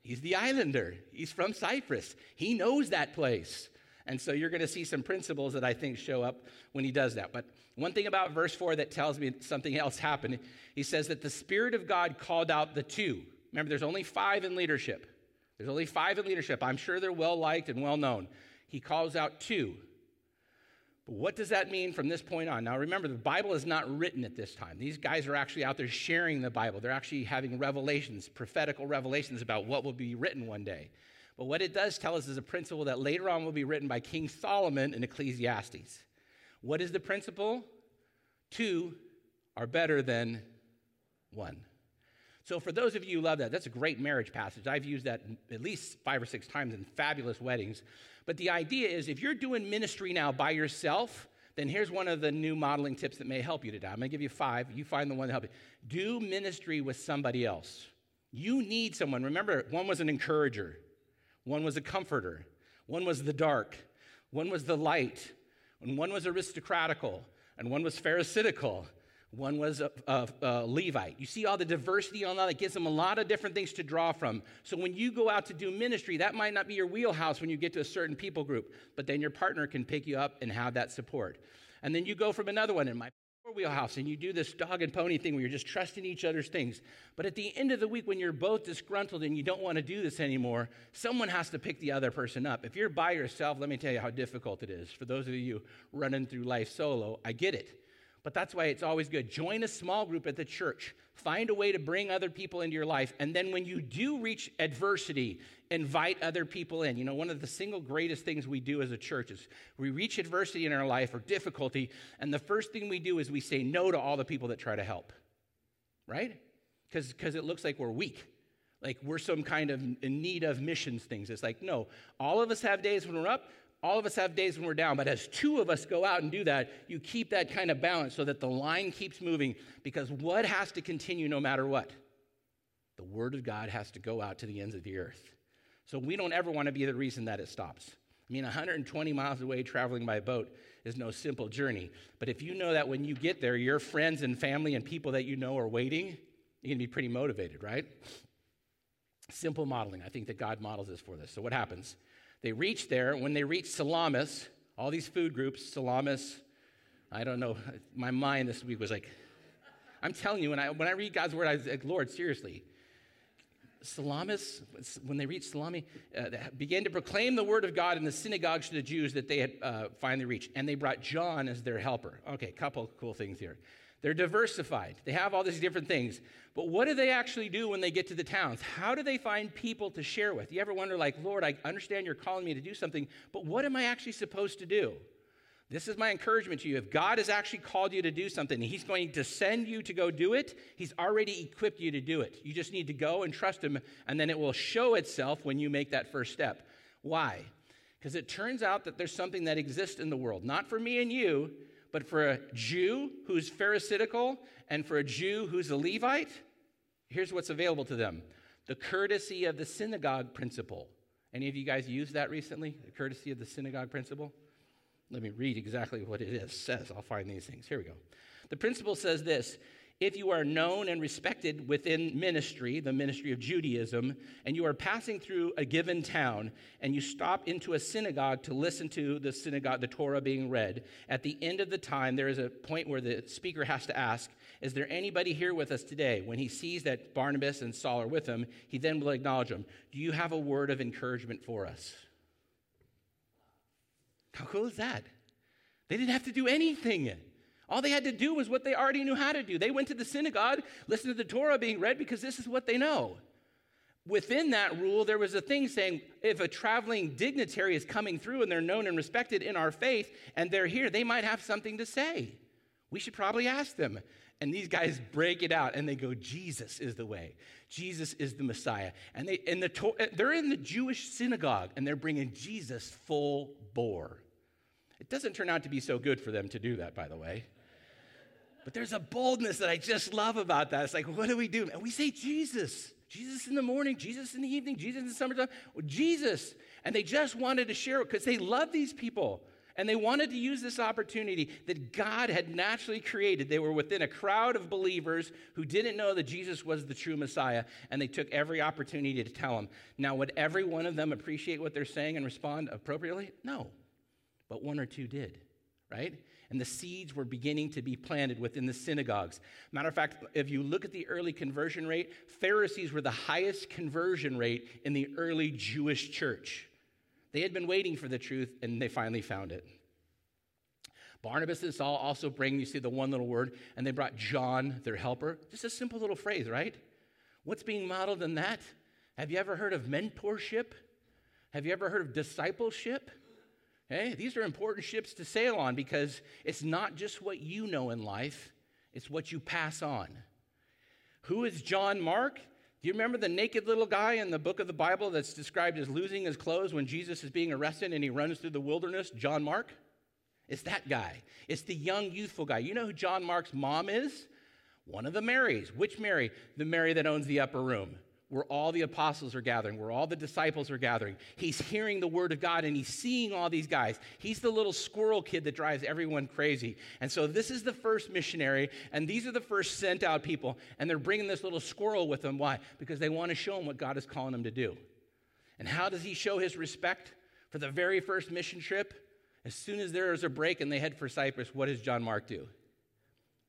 He's the islander. He's from Cyprus. He knows that place. And so you're going to see some principles that I think show up when he does that. But one thing about verse 4 that tells me something else happened, he says that the Spirit of God called out the two. Remember, there's only five in leadership. There's only five in leadership. I'm sure they're well liked and well known. He calls out two. But what does that mean from this point on? Now, remember, the Bible is not written at this time. These guys are actually out there sharing the Bible. They're actually having revelations, prophetical revelations about what will be written one day. But what it does tell us is a principle that later on will be written by King Solomon in Ecclesiastes. What is the principle? Two are better than one. So, for those of you who love that, that's a great marriage passage. I've used that at least five or six times in fabulous weddings. But the idea is if you're doing ministry now by yourself, then here's one of the new modeling tips that may help you today. I'm going to give you five. You find the one that helps you. Do ministry with somebody else. You need someone. Remember, one was an encourager, one was a comforter, one was the dark, one was the light, and one was aristocratical, and one was pharisaical, one was a, a, a, Levite. You see all the diversity on that? It gives them a lot of different things to draw from. So when you go out to do ministry, that might not be your wheelhouse when you get to a certain people group, but then your partner can pick you up and have that support. And then you go from another one, in my wheelhouse, and you do this dog and pony thing where you're just trusting each other's things. But at the end of the week, when you're both disgruntled and you don't want to do this anymore, someone has to pick the other person up. If you're by yourself, let me tell you how difficult it is. For those of you running through life solo, I get it. But that's why it's always good. Join a small group at the church. Find a way to bring other people into your life. And then when you do reach adversity, invite other people in. You know, one of the single greatest things we do as a church is we reach adversity in our life or difficulty, and the first thing we do is we say no to all the people that try to help, right? Because it looks like we're weak. Like we're some kind of in need of missions things. It's like, no, all of us have days when we're up, all of us have days when we're down, but as two of us go out and do that, you keep that kind of balance so that the line keeps moving because what has to continue no matter what? The Word of God has to go out to the ends of the earth. So we don't ever want to be the reason that it stops. I mean, 120 miles away traveling by boat is no simple journey. But if you know that when you get there, your friends and family and people that you know are waiting, you're going to be pretty motivated, right? Simple modeling. I think that God models this for this. So what happens? They reached there. When they reached Salamis, all these food groups, Salamis, I don't know, my mind this week was like, I'm telling you, when I, when I read God's word, I was like, Lord, seriously. Salamis, when they reached Salami, uh, began to proclaim the word of God in the synagogues to the Jews that they had uh, finally reached. And they brought John as their helper. Okay, couple cool things here. They're diversified. They have all these different things. But what do they actually do when they get to the towns? How do they find people to share with? You ever wonder, like, Lord, I understand you're calling me to do something, but what am I actually supposed to do? This is my encouragement to you. If God has actually called you to do something, He's going to send you to go do it, He's already equipped you to do it. You just need to go and trust Him, and then it will show itself when you make that first step. Why? Because it turns out that there's something that exists in the world, not for me and you, but for a Jew who's Pharisaical and for a Jew who's a Levite, here's what's available to them the courtesy of the synagogue principle. Any of you guys used that recently? The courtesy of the synagogue principle? Let me read exactly what it is, says. I'll find these things. Here we go. The principle says this if you are known and respected within ministry, the ministry of Judaism, and you are passing through a given town and you stop into a synagogue to listen to the synagogue, the Torah being read, at the end of the time, there is a point where the speaker has to ask, Is there anybody here with us today? When he sees that Barnabas and Saul are with him, he then will acknowledge them. Do you have a word of encouragement for us? How cool is that? They didn't have to do anything. All they had to do was what they already knew how to do. They went to the synagogue, listened to the Torah being read because this is what they know. Within that rule, there was a thing saying if a traveling dignitary is coming through and they're known and respected in our faith and they're here, they might have something to say. We should probably ask them. And these guys break it out and they go, Jesus is the way. Jesus is the Messiah. And, they, and the, they're in the Jewish synagogue and they're bringing Jesus full bore. It doesn't turn out to be so good for them to do that, by the way. But there's a boldness that I just love about that. It's like, what do we do? And we say Jesus. Jesus in the morning, Jesus in the evening, Jesus in the summertime, Jesus. And they just wanted to share it because they love these people. And they wanted to use this opportunity that God had naturally created. They were within a crowd of believers who didn't know that Jesus was the true Messiah, and they took every opportunity to tell him. Now, would every one of them appreciate what they're saying and respond appropriately? No. But one or two did, right? And the seeds were beginning to be planted within the synagogues. Matter of fact, if you look at the early conversion rate, Pharisees were the highest conversion rate in the early Jewish church. They had been waiting for the truth and they finally found it. Barnabas and Saul also bring, you see the one little word, and they brought John, their helper. Just a simple little phrase, right? What's being modeled in that? Have you ever heard of mentorship? Have you ever heard of discipleship? These are important ships to sail on because it's not just what you know in life, it's what you pass on. Who is John Mark? Do you remember the naked little guy in the book of the Bible that's described as losing his clothes when Jesus is being arrested and he runs through the wilderness? John Mark? It's that guy. It's the young, youthful guy. You know who John Mark's mom is? One of the Marys. Which Mary? The Mary that owns the upper room where all the apostles are gathering, where all the disciples are gathering. He's hearing the word of God and he's seeing all these guys. He's the little squirrel kid that drives everyone crazy. And so this is the first missionary, and these are the first sent out people, and they're bringing this little squirrel with them. Why? Because they want to show him what God is calling them to do. And how does he show his respect for the very first mission trip? As soon as there is a break and they head for Cyprus, what does John Mark do?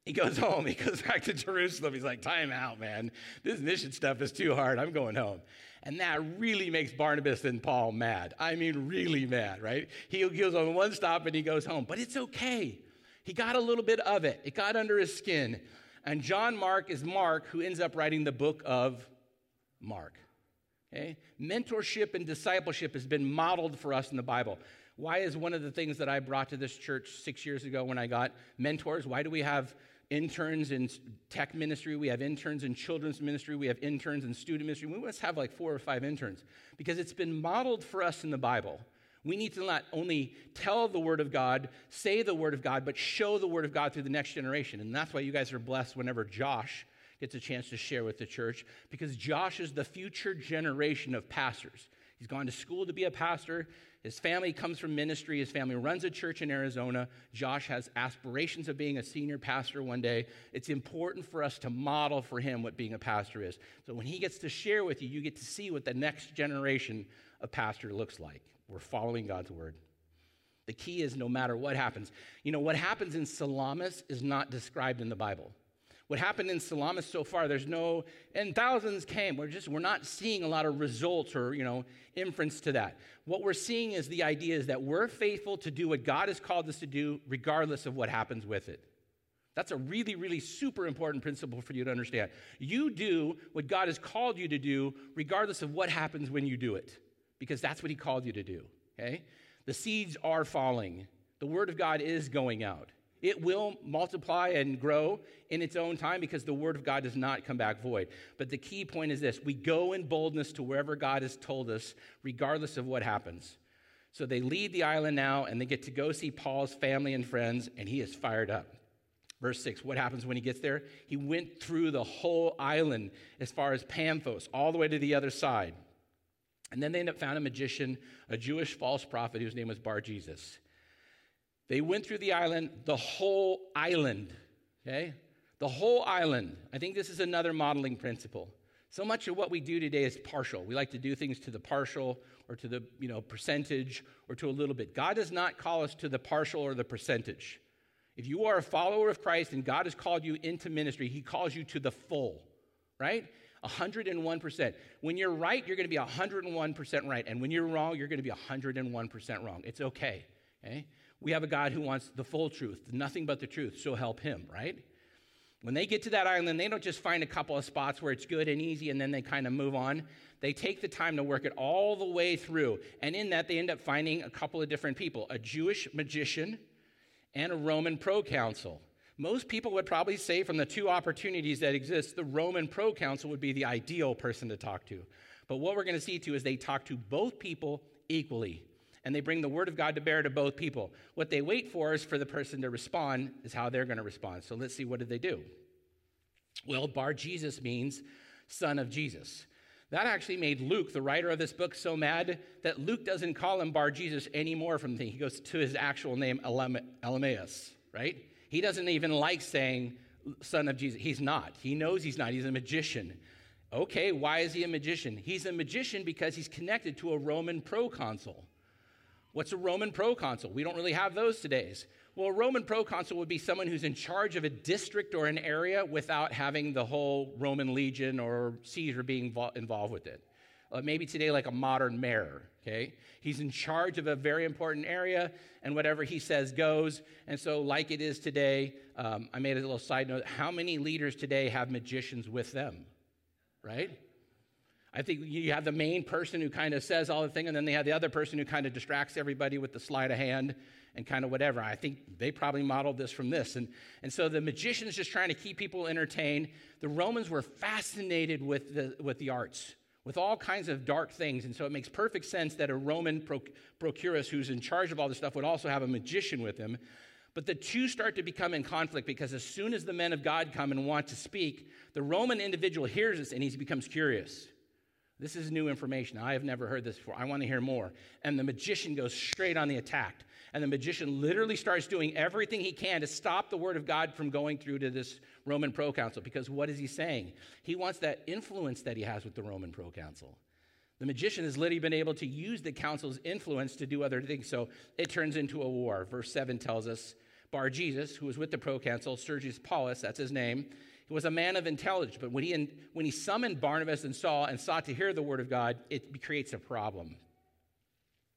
He goes home. He goes back to Jerusalem. He's like, time out, man. This mission stuff is too hard. I'm going home. And that really makes Barnabas and Paul mad. I mean, really mad, right? He goes on one stop and he goes home. But it's okay. He got a little bit of it, it got under his skin. And John Mark is Mark, who ends up writing the book of Mark. Okay? Mentorship and discipleship has been modeled for us in the Bible. Why is one of the things that I brought to this church six years ago when I got mentors? Why do we have interns in tech ministry, we have interns in children's ministry, we have interns in student ministry. We must have like four or five interns because it's been modeled for us in the Bible. We need to not only tell the Word of God, say the Word of God, but show the Word of God through the next generation. And that's why you guys are blessed whenever Josh gets a chance to share with the church because Josh is the future generation of pastors. He's gone to school to be a pastor. His family comes from ministry. His family runs a church in Arizona. Josh has aspirations of being a senior pastor one day. It's important for us to model for him what being a pastor is. So when he gets to share with you, you get to see what the next generation of pastor looks like. We're following God's word. The key is no matter what happens. You know, what happens in Salamis is not described in the Bible. What happened in Salamis so far, there's no, and thousands came. We're just, we're not seeing a lot of results or, you know, inference to that. What we're seeing is the idea is that we're faithful to do what God has called us to do, regardless of what happens with it. That's a really, really super important principle for you to understand. You do what God has called you to do, regardless of what happens when you do it, because that's what He called you to do, okay? The seeds are falling, the Word of God is going out. It will multiply and grow in its own time because the word of God does not come back void. But the key point is this we go in boldness to wherever God has told us, regardless of what happens. So they leave the island now and they get to go see Paul's family and friends, and he is fired up. Verse 6, what happens when he gets there? He went through the whole island as far as Pamphos, all the way to the other side. And then they end up found a magician, a Jewish false prophet whose name was Bar Jesus. They went through the island, the whole island, okay? The whole island. I think this is another modeling principle. So much of what we do today is partial. We like to do things to the partial or to the, you know, percentage or to a little bit. God does not call us to the partial or the percentage. If you are a follower of Christ and God has called you into ministry, he calls you to the full, right? 101%. When you're right, you're going to be 101% right. And when you're wrong, you're going to be 101% wrong. It's okay, okay? We have a God who wants the full truth, nothing but the truth, so help him, right? When they get to that island, they don't just find a couple of spots where it's good and easy and then they kind of move on. They take the time to work it all the way through. And in that, they end up finding a couple of different people a Jewish magician and a Roman proconsul. Most people would probably say, from the two opportunities that exist, the Roman proconsul would be the ideal person to talk to. But what we're going to see too is they talk to both people equally and they bring the word of God to bear to both people. What they wait for is for the person to respond, is how they're going to respond. So let's see, what did they do? Well, Bar Jesus means son of Jesus. That actually made Luke, the writer of this book, so mad that Luke doesn't call him Bar Jesus anymore from the, he goes to his actual name, Elymas, right? He doesn't even like saying son of Jesus. He's not. He knows he's not. He's a magician. Okay, why is he a magician? He's a magician because he's connected to a Roman proconsul. What's a Roman proconsul? We don't really have those today. Well, a Roman proconsul would be someone who's in charge of a district or an area without having the whole Roman legion or Caesar being involved with it. Uh, maybe today, like a modern mayor, okay? He's in charge of a very important area, and whatever he says goes. And so, like it is today, um, I made a little side note how many leaders today have magicians with them, right? I think you have the main person who kind of says all the thing, and then they have the other person who kind of distracts everybody with the sleight of hand and kind of whatever. I think they probably modeled this from this. And, and so the magician's just trying to keep people entertained. The Romans were fascinated with the, with the arts, with all kinds of dark things. And so it makes perfect sense that a Roman procurus who's in charge of all this stuff would also have a magician with him. But the two start to become in conflict because as soon as the men of God come and want to speak, the Roman individual hears this and he becomes curious. This is new information. I have never heard this before. I want to hear more. And the magician goes straight on the attack. And the magician literally starts doing everything he can to stop the word of God from going through to this Roman proconsul. Because what is he saying? He wants that influence that he has with the Roman proconsul. The magician has literally been able to use the council's influence to do other things. So it turns into a war. Verse 7 tells us Bar Jesus, who was with the proconsul, Sergius Paulus, that's his name, he was a man of intelligence, but when he, when he summoned Barnabas and Saul and sought to hear the word of God, it creates a problem.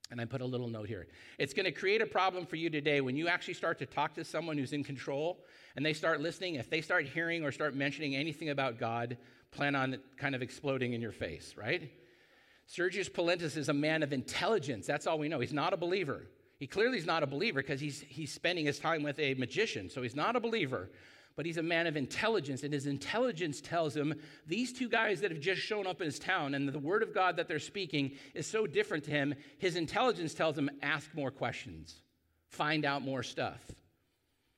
And I put a little note here. It's going to create a problem for you today when you actually start to talk to someone who's in control and they start listening. If they start hearing or start mentioning anything about God, plan on kind of exploding in your face, right? Sergius Paulus is a man of intelligence. That's all we know. He's not a believer. He clearly is not a believer because he's, he's spending his time with a magician. So he's not a believer but he's a man of intelligence, and his intelligence tells him these two guys that have just shown up in his town and the word of God that they're speaking is so different to him. His intelligence tells him ask more questions, find out more stuff.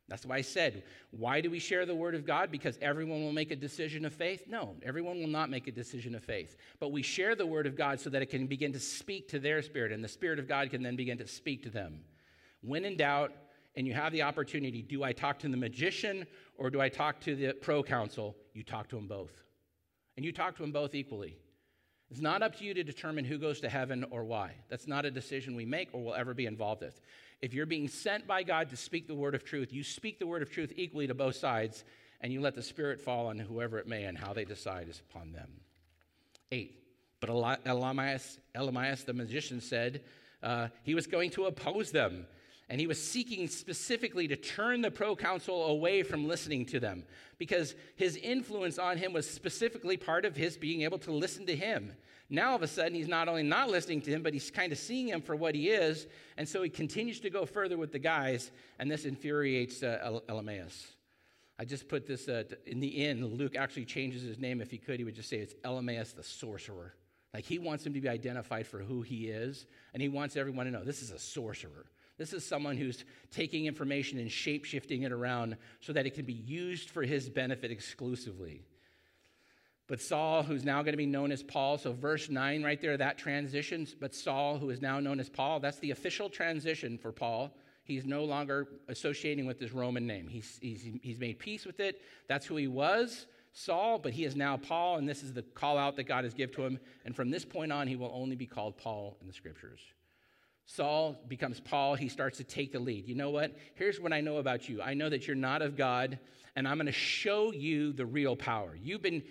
That's why I said, why do we share the word of God? Because everyone will make a decision of faith? No, everyone will not make a decision of faith. But we share the word of God so that it can begin to speak to their spirit, and the spirit of God can then begin to speak to them. When in doubt, and you have the opportunity do I talk to the magician or do I talk to the proconsul? You talk to them both. And you talk to them both equally. It's not up to you to determine who goes to heaven or why. That's not a decision we make or will ever be involved with. If you're being sent by God to speak the word of truth, you speak the word of truth equally to both sides, and you let the Spirit fall on whoever it may, and how they decide is upon them. Eight. But Elymas, Elymas the magician said uh, he was going to oppose them and he was seeking specifically to turn the proconsul away from listening to them because his influence on him was specifically part of his being able to listen to him. Now, all of a sudden, he's not only not listening to him, but he's kind of seeing him for what he is. And so he continues to go further with the guys, and this infuriates uh, Elymas. I just put this uh, in the end. Luke actually changes his name. If he could, he would just say it's Elymas the sorcerer. Like he wants him to be identified for who he is, and he wants everyone to know this is a sorcerer. This is someone who's taking information and shape shifting it around so that it can be used for his benefit exclusively. But Saul, who's now going to be known as Paul, so verse 9 right there, that transitions. But Saul, who is now known as Paul, that's the official transition for Paul. He's no longer associating with his Roman name. He's, he's, he's made peace with it. That's who he was, Saul, but he is now Paul, and this is the call out that God has given to him. And from this point on, he will only be called Paul in the scriptures. Saul becomes Paul. He starts to take the lead. You know what? Here's what I know about you I know that you're not of God, and I'm going to show you the real power. You've been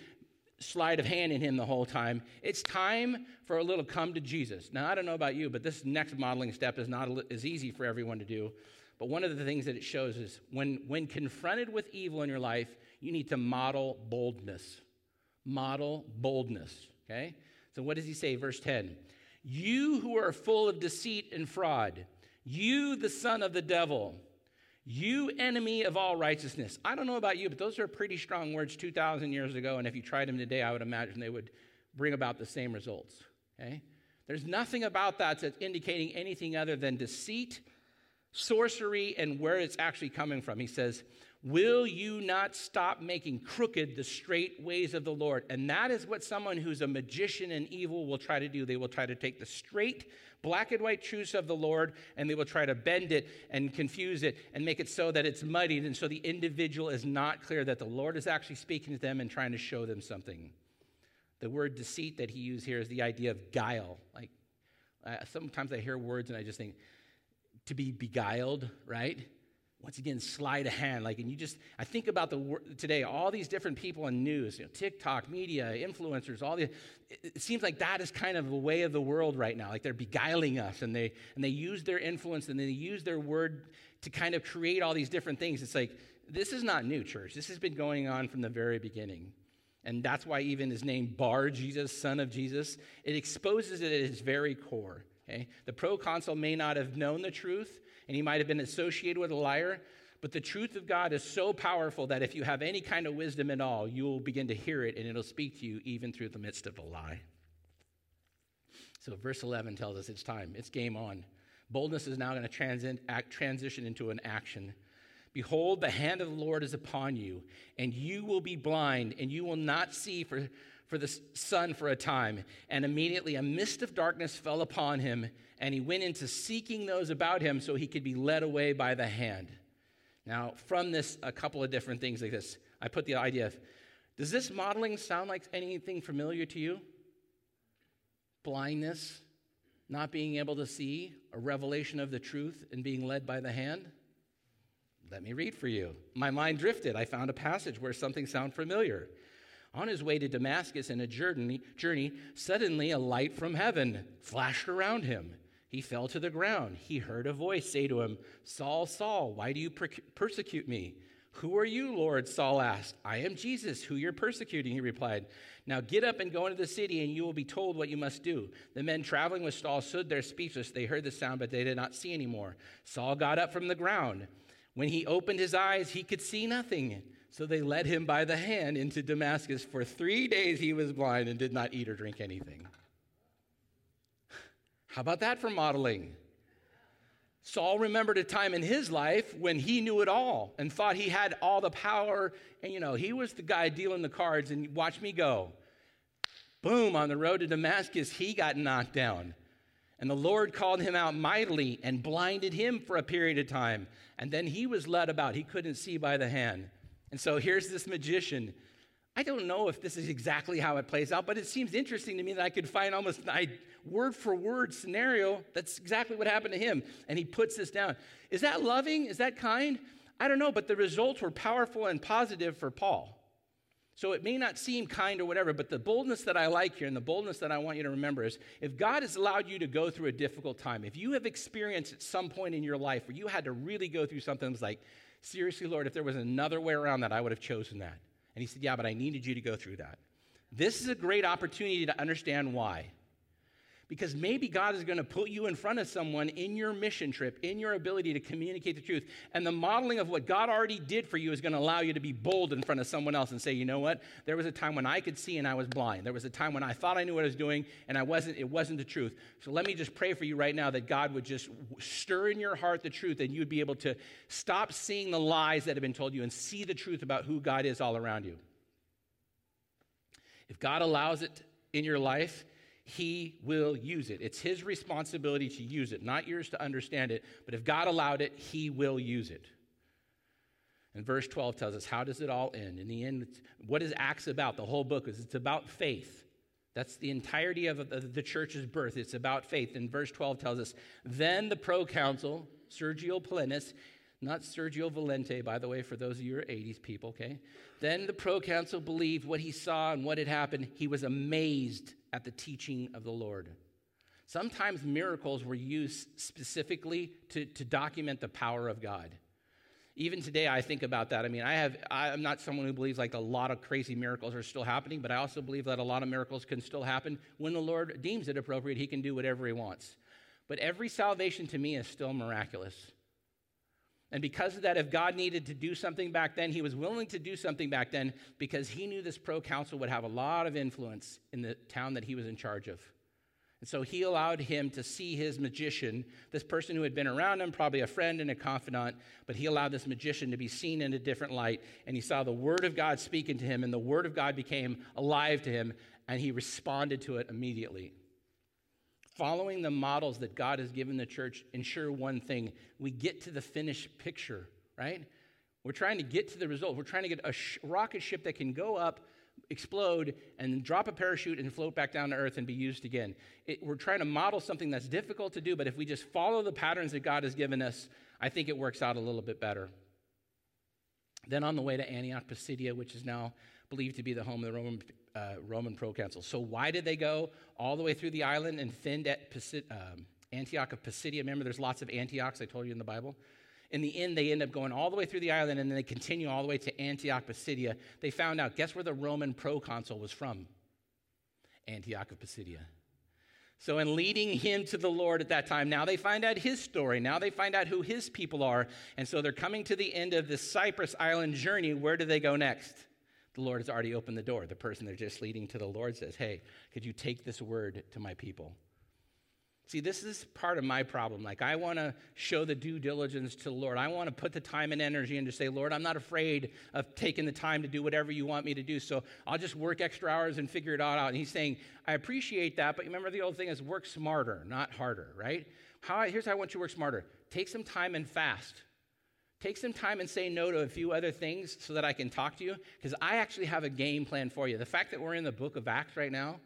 sleight of hand in him the whole time. It's time for a little come to Jesus. Now, I don't know about you, but this next modeling step is not as easy for everyone to do. But one of the things that it shows is when, when confronted with evil in your life, you need to model boldness. Model boldness, okay? So, what does he say? Verse 10 you who are full of deceit and fraud, you, the son of the devil, you enemy of all righteousness. I don't know about you, but those are pretty strong words 2,000 years ago. And if you tried them today, I would imagine they would bring about the same results. Okay? There's nothing about that that's indicating anything other than deceit, sorcery, and where it's actually coming from. He says, Will you not stop making crooked the straight ways of the Lord? And that is what someone who's a magician and evil will try to do. They will try to take the straight, black and white truths of the Lord and they will try to bend it and confuse it and make it so that it's muddied. And so the individual is not clear that the Lord is actually speaking to them and trying to show them something. The word deceit that he used here is the idea of guile. Like uh, sometimes I hear words and I just think, to be beguiled, right? Once again sleight of hand like and you just i think about the today all these different people in news you know, tiktok media influencers all the it seems like that is kind of the way of the world right now like they're beguiling us and they and they use their influence and they use their word to kind of create all these different things it's like this is not new church this has been going on from the very beginning And that's why even his name, Bar Jesus, son of Jesus, it exposes it at its very core. Okay? The proconsul may not have known the truth, and he might have been associated with a liar, but the truth of God is so powerful that if you have any kind of wisdom at all, you will begin to hear it, and it'll speak to you even through the midst of a lie. So, verse 11 tells us it's time, it's game on. Boldness is now going to transition into an action. Behold, the hand of the Lord is upon you, and you will be blind, and you will not see for, for the sun for a time. And immediately a mist of darkness fell upon him, and he went into seeking those about him so he could be led away by the hand. Now, from this, a couple of different things like this. I put the idea of does this modeling sound like anything familiar to you? Blindness, not being able to see, a revelation of the truth, and being led by the hand? Let me read for you. My mind drifted. I found a passage where something sounded familiar. On his way to Damascus in a journey, journey, suddenly a light from heaven flashed around him. He fell to the ground. He heard a voice say to him, Saul, Saul, why do you per- persecute me? Who are you, Lord? Saul asked. I am Jesus, who you're persecuting, he replied. Now get up and go into the city, and you will be told what you must do. The men traveling with Saul stood there speechless. They heard the sound, but they did not see anymore. Saul got up from the ground. When he opened his eyes, he could see nothing. So they led him by the hand into Damascus. For three days he was blind and did not eat or drink anything. How about that for modeling? Saul remembered a time in his life when he knew it all and thought he had all the power. And, you know, he was the guy dealing the cards, and watch me go. Boom, on the road to Damascus, he got knocked down. And the Lord called him out mightily and blinded him for a period of time. And then he was led about. He couldn't see by the hand. And so here's this magician. I don't know if this is exactly how it plays out, but it seems interesting to me that I could find almost a word for word scenario. That's exactly what happened to him. And he puts this down. Is that loving? Is that kind? I don't know, but the results were powerful and positive for Paul. So it may not seem kind or whatever, but the boldness that I like here and the boldness that I want you to remember is if God has allowed you to go through a difficult time, if you have experienced at some point in your life where you had to really go through something that was like, seriously, Lord, if there was another way around that, I would have chosen that. And he said, yeah, but I needed you to go through that. This is a great opportunity to understand why because maybe God is going to put you in front of someone in your mission trip, in your ability to communicate the truth. And the modeling of what God already did for you is going to allow you to be bold in front of someone else and say, you know what? There was a time when I could see and I was blind. There was a time when I thought I knew what I was doing and I wasn't, it wasn't the truth. So let me just pray for you right now that God would just stir in your heart the truth and you'd be able to stop seeing the lies that have been told you and see the truth about who God is all around you. If God allows it in your life, he will use it. It's His responsibility to use it, not yours to understand it. But if God allowed it, He will use it. And verse 12 tells us how does it all end? In the end, what is Acts about? The whole book is it's about faith. That's the entirety of the church's birth. It's about faith. And verse 12 tells us then the proconsul, Sergio Paulinus, not Sergio Valente, by the way, for those of you who are 80s people, okay? Then the proconsul believed what he saw and what had happened. He was amazed at the teaching of the Lord. Sometimes miracles were used specifically to, to document the power of God. Even today, I think about that. I mean, I have, I'm not someone who believes like a lot of crazy miracles are still happening, but I also believe that a lot of miracles can still happen. When the Lord deems it appropriate, He can do whatever He wants. But every salvation to me is still miraculous. And because of that, if God needed to do something back then, he was willing to do something back then because he knew this proconsul would have a lot of influence in the town that he was in charge of. And so he allowed him to see his magician, this person who had been around him, probably a friend and a confidant, but he allowed this magician to be seen in a different light. And he saw the word of God speaking to him, and the word of God became alive to him, and he responded to it immediately following the models that God has given the church ensure one thing we get to the finished picture, right? We're trying to get to the result. We're trying to get a sh- rocket ship that can go up, explode, and drop a parachute and float back down to earth and be used again. It, we're trying to model something that's difficult to do, but if we just follow the patterns that God has given us, I think it works out a little bit better. Then on the way to Antioch Pisidia, which is now believed to be the home of the Roman uh, Roman proconsul. So, why did they go all the way through the island and find at Pisid- um, Antioch of Pisidia? Remember, there's lots of Antiochs, I told you in the Bible. in the end, they end up going all the way through the island and then they continue all the way to Antioch Pisidia. They found out, guess where the Roman proconsul was from? Antioch of Pisidia. So, in leading him to the Lord at that time, now they find out his story. Now they find out who his people are. And so they're coming to the end of this Cyprus Island journey. Where do they go next? The Lord has already opened the door. The person they're just leading to the Lord says, Hey, could you take this word to my people? See, this is part of my problem. Like, I want to show the due diligence to the Lord. I want to put the time and energy into say, Lord, I'm not afraid of taking the time to do whatever you want me to do. So I'll just work extra hours and figure it all out. And he's saying, I appreciate that, but remember the old thing is work smarter, not harder, right? How here's how I want you to work smarter take some time and fast. Take some time and say no to a few other things so that I can talk to you, because I actually have a game plan for you. The fact that we're in the book of Acts right now,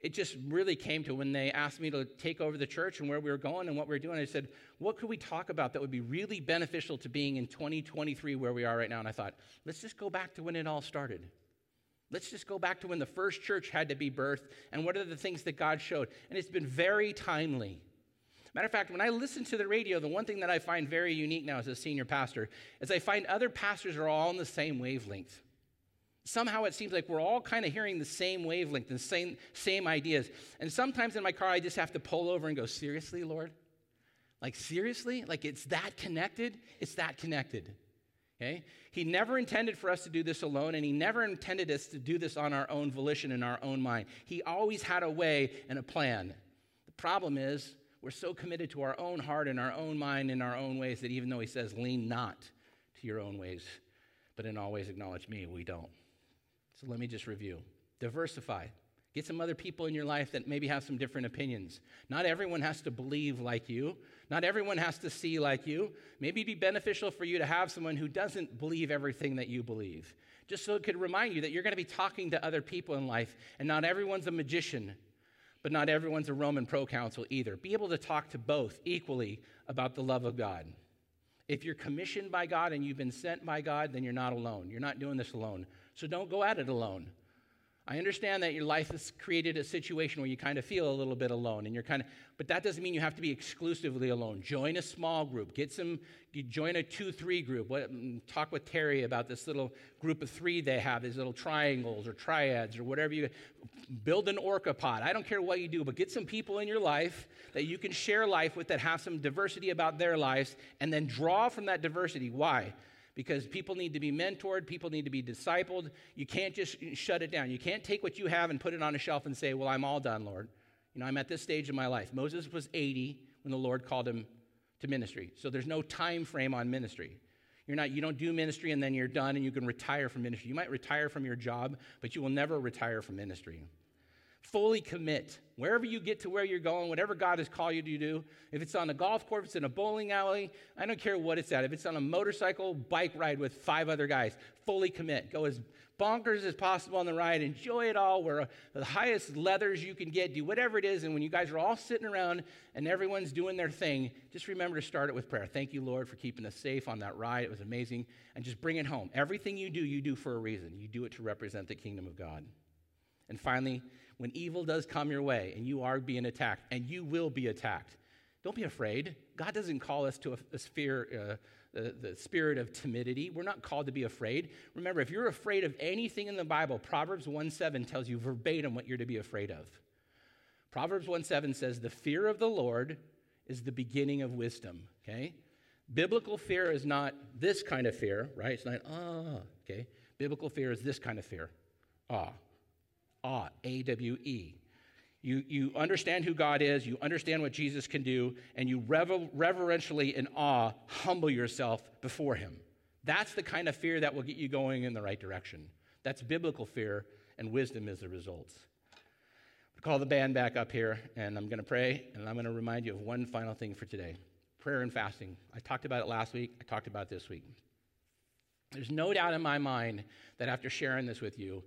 it just really came to when they asked me to take over the church and where we were going and what we were doing. I said, What could we talk about that would be really beneficial to being in 2023 where we are right now? And I thought, Let's just go back to when it all started. Let's just go back to when the first church had to be birthed and what are the things that God showed. And it's been very timely. Matter of fact, when I listen to the radio, the one thing that I find very unique now as a senior pastor is I find other pastors are all on the same wavelength somehow it seems like we're all kind of hearing the same wavelength, the same, same ideas. And sometimes in my car, I just have to pull over and go, Seriously, Lord? Like, seriously? Like, it's that connected? It's that connected. Okay? He never intended for us to do this alone, and he never intended us to do this on our own volition in our own mind. He always had a way and a plan. The problem is, we're so committed to our own heart and our own mind and our own ways that even though he says, lean not to your own ways, but in all ways acknowledge me, we don't. So let me just review diversify. Get some other people in your life that maybe have some different opinions. Not everyone has to believe like you. Not everyone has to see like you. Maybe it'd be beneficial for you to have someone who doesn't believe everything that you believe. Just so it could remind you that you're going to be talking to other people in life, and not everyone's a magician, but not everyone's a Roman proconsul either. Be able to talk to both equally about the love of God. If you're commissioned by God and you've been sent by God, then you're not alone. You're not doing this alone. So don't go at it alone. I understand that your life has created a situation where you kind of feel a little bit alone and you're kind of, but that doesn't mean you have to be exclusively alone. Join a small group. Get some, join a two, three group. What, mm, talk with Terry about this little group of three they have, these little triangles or triads or whatever you, build an orca pod. I don't care what you do, but get some people in your life that you can share life with that have some diversity about their lives and then draw from that diversity. Why? Because people need to be mentored, people need to be discipled. You can't just shut it down. You can't take what you have and put it on a shelf and say, Well, I'm all done, Lord. You know, I'm at this stage in my life. Moses was 80 when the Lord called him to ministry. So there's no time frame on ministry. You're not, you don't do ministry and then you're done and you can retire from ministry. You might retire from your job, but you will never retire from ministry. Fully commit. Wherever you get to where you're going, whatever God has called you to do, if it's on a golf course, it's in a bowling alley, I don't care what it's at. If it's on a motorcycle bike ride with five other guys, fully commit. Go as bonkers as possible on the ride. Enjoy it all. Wear the highest leathers you can get. Do whatever it is. And when you guys are all sitting around and everyone's doing their thing, just remember to start it with prayer. Thank you, Lord, for keeping us safe on that ride. It was amazing. And just bring it home. Everything you do, you do for a reason. You do it to represent the kingdom of God. And finally, when evil does come your way and you are being attacked, and you will be attacked, don't be afraid. God doesn't call us to a, a sphere, uh, the, the spirit of timidity. We're not called to be afraid. Remember, if you're afraid of anything in the Bible, Proverbs 1 7 tells you verbatim what you're to be afraid of. Proverbs 1 7 says, The fear of the Lord is the beginning of wisdom. Okay? Biblical fear is not this kind of fear, right? It's not, ah, okay? Biblical fear is this kind of fear. Ah, awe, A W E. You, you understand who God is, you understand what Jesus can do, and you rever- reverentially, in awe, humble yourself before Him. That's the kind of fear that will get you going in the right direction. That's biblical fear, and wisdom is the results. I'll call the band back up here, and I'm going to pray, and I'm going to remind you of one final thing for today prayer and fasting. I talked about it last week, I talked about it this week. There's no doubt in my mind that after sharing this with you,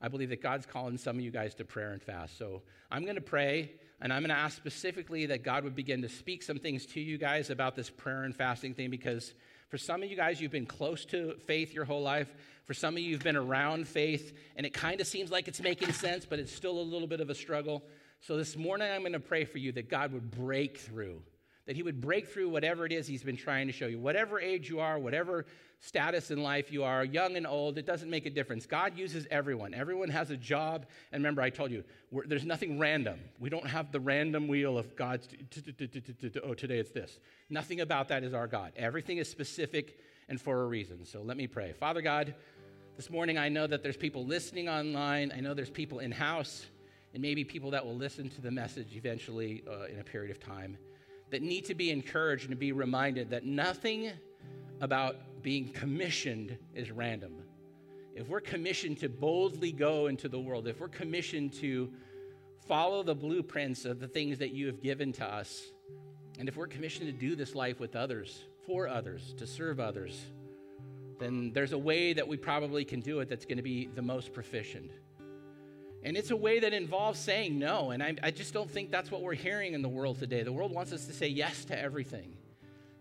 I believe that God's calling some of you guys to prayer and fast. So I'm going to pray, and I'm going to ask specifically that God would begin to speak some things to you guys about this prayer and fasting thing because for some of you guys, you've been close to faith your whole life. For some of you, you've been around faith, and it kind of seems like it's making sense, but it's still a little bit of a struggle. So this morning, I'm going to pray for you that God would break through that He would break through whatever it is He's been trying to show you. Whatever age you are, whatever status in life you are, young and old, it doesn't make a difference. God uses everyone. Everyone has a job. And remember, I told you, there's nothing random. We don't have the random wheel of God's, oh, today it's this. Nothing about that is our God. Everything is specific and for a reason. So let me pray. Father God, this morning I know that there's people listening online, I know there's people in house, and maybe people that will listen to the message eventually uh, in a period of time that need to be encouraged and to be reminded that nothing about being commissioned is random. If we're commissioned to boldly go into the world, if we're commissioned to follow the blueprints of the things that you have given to us, and if we're commissioned to do this life with others, for others, to serve others, then there's a way that we probably can do it that's going to be the most proficient. And it's a way that involves saying no. And I, I, just don't think that's what we're hearing in the world today. The world wants us to say yes to everything.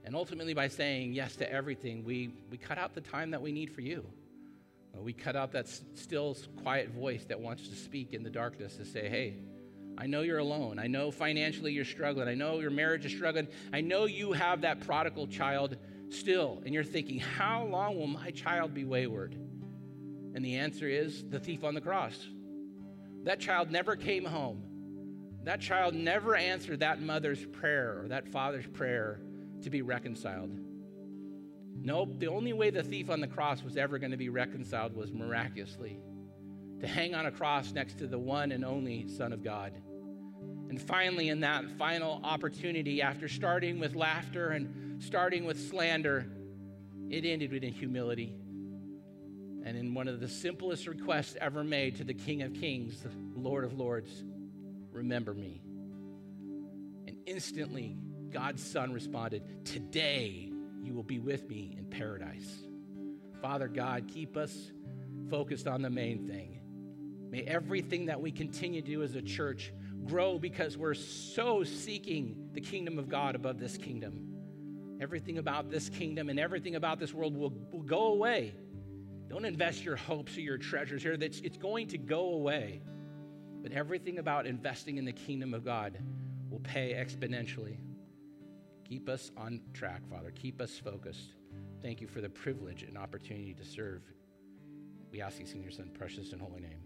And ultimately, by saying yes to everything, we, we cut out the time that we need for you. Uh, we cut out that still, quiet voice that wants to speak in the darkness to say, hey, I know you're alone. I know financially you're struggling. I know your marriage is struggling. I know you have that prodigal child still. And you're thinking, how long will my child be wayward? And the answer is the thief on the cross. That child never came home. That child never answered that mother's prayer or that father's prayer to be reconciled. Nope, the only way the thief on the cross was ever going to be reconciled was miraculously to hang on a cross next to the one and only Son of God. And finally, in that final opportunity, after starting with laughter and starting with slander, it ended with humility. And in one of the simplest requests ever made to the King of Kings, the Lord of Lords, remember me. And instantly, God's Son responded, Today you will be with me in paradise. Father God, keep us focused on the main thing. May everything that we continue to do as a church grow because we're so seeking the kingdom of God above this kingdom. Everything about this kingdom and everything about this world will, will go away. Don't invest your hopes or your treasures here. That's, it's going to go away. But everything about investing in the kingdom of God will pay exponentially. Keep us on track, Father. Keep us focused. Thank you for the privilege and opportunity to serve. We ask these in your Son's precious and holy name.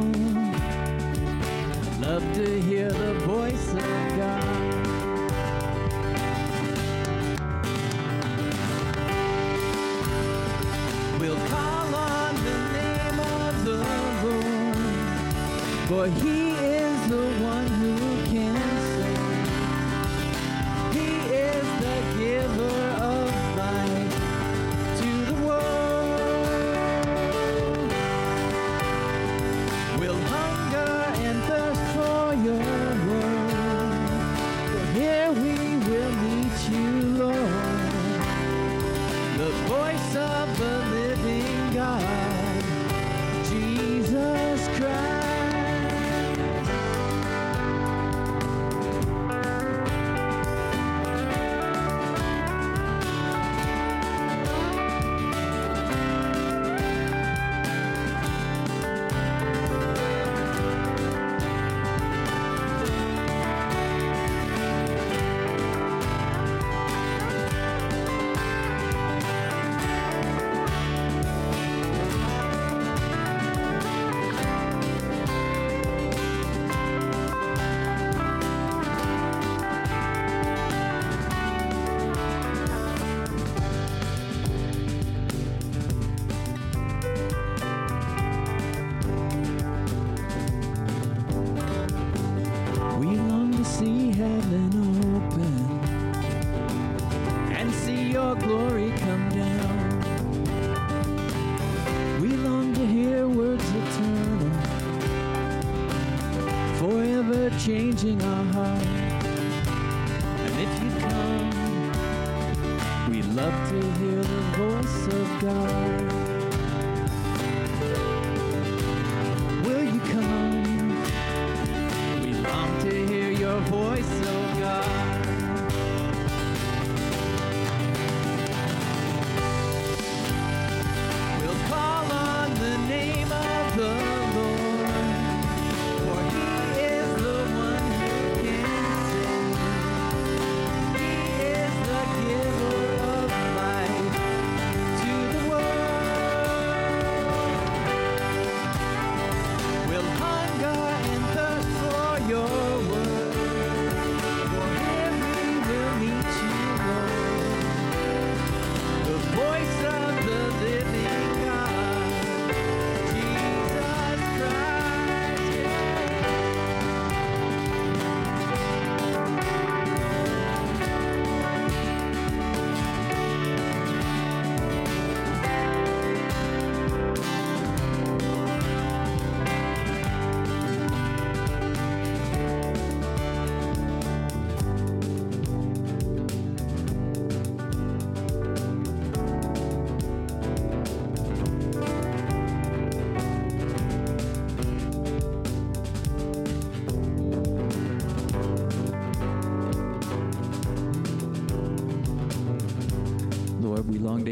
I'd love to hear the voice of God. We'll call on the name of the Lord, for He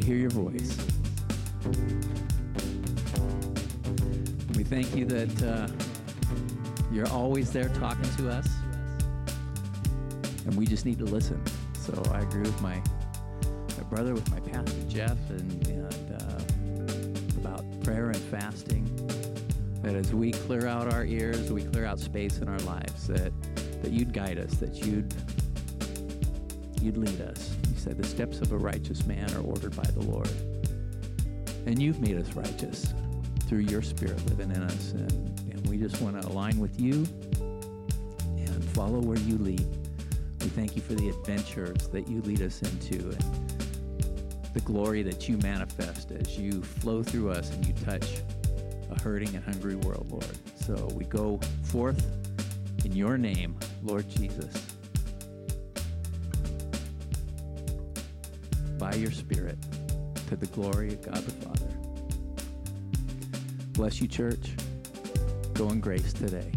hear your voice. We thank you that uh, you're always there talking to us, and we just need to listen. So I agree with my my brother, with my pastor Jeff, and, and uh, about prayer and fasting. That as we clear out our ears, we clear out space in our lives. That that you'd guide us, that you'd you'd lead us. Said the steps of a righteous man are ordered by the Lord. And you've made us righteous through your spirit living in us. And, and we just want to align with you and follow where you lead. We thank you for the adventures that you lead us into and the glory that you manifest as you flow through us and you touch a hurting and hungry world, Lord. So we go forth in your name, Lord Jesus. By your Spirit to the glory of God the Father. Bless you, church. Go in grace today.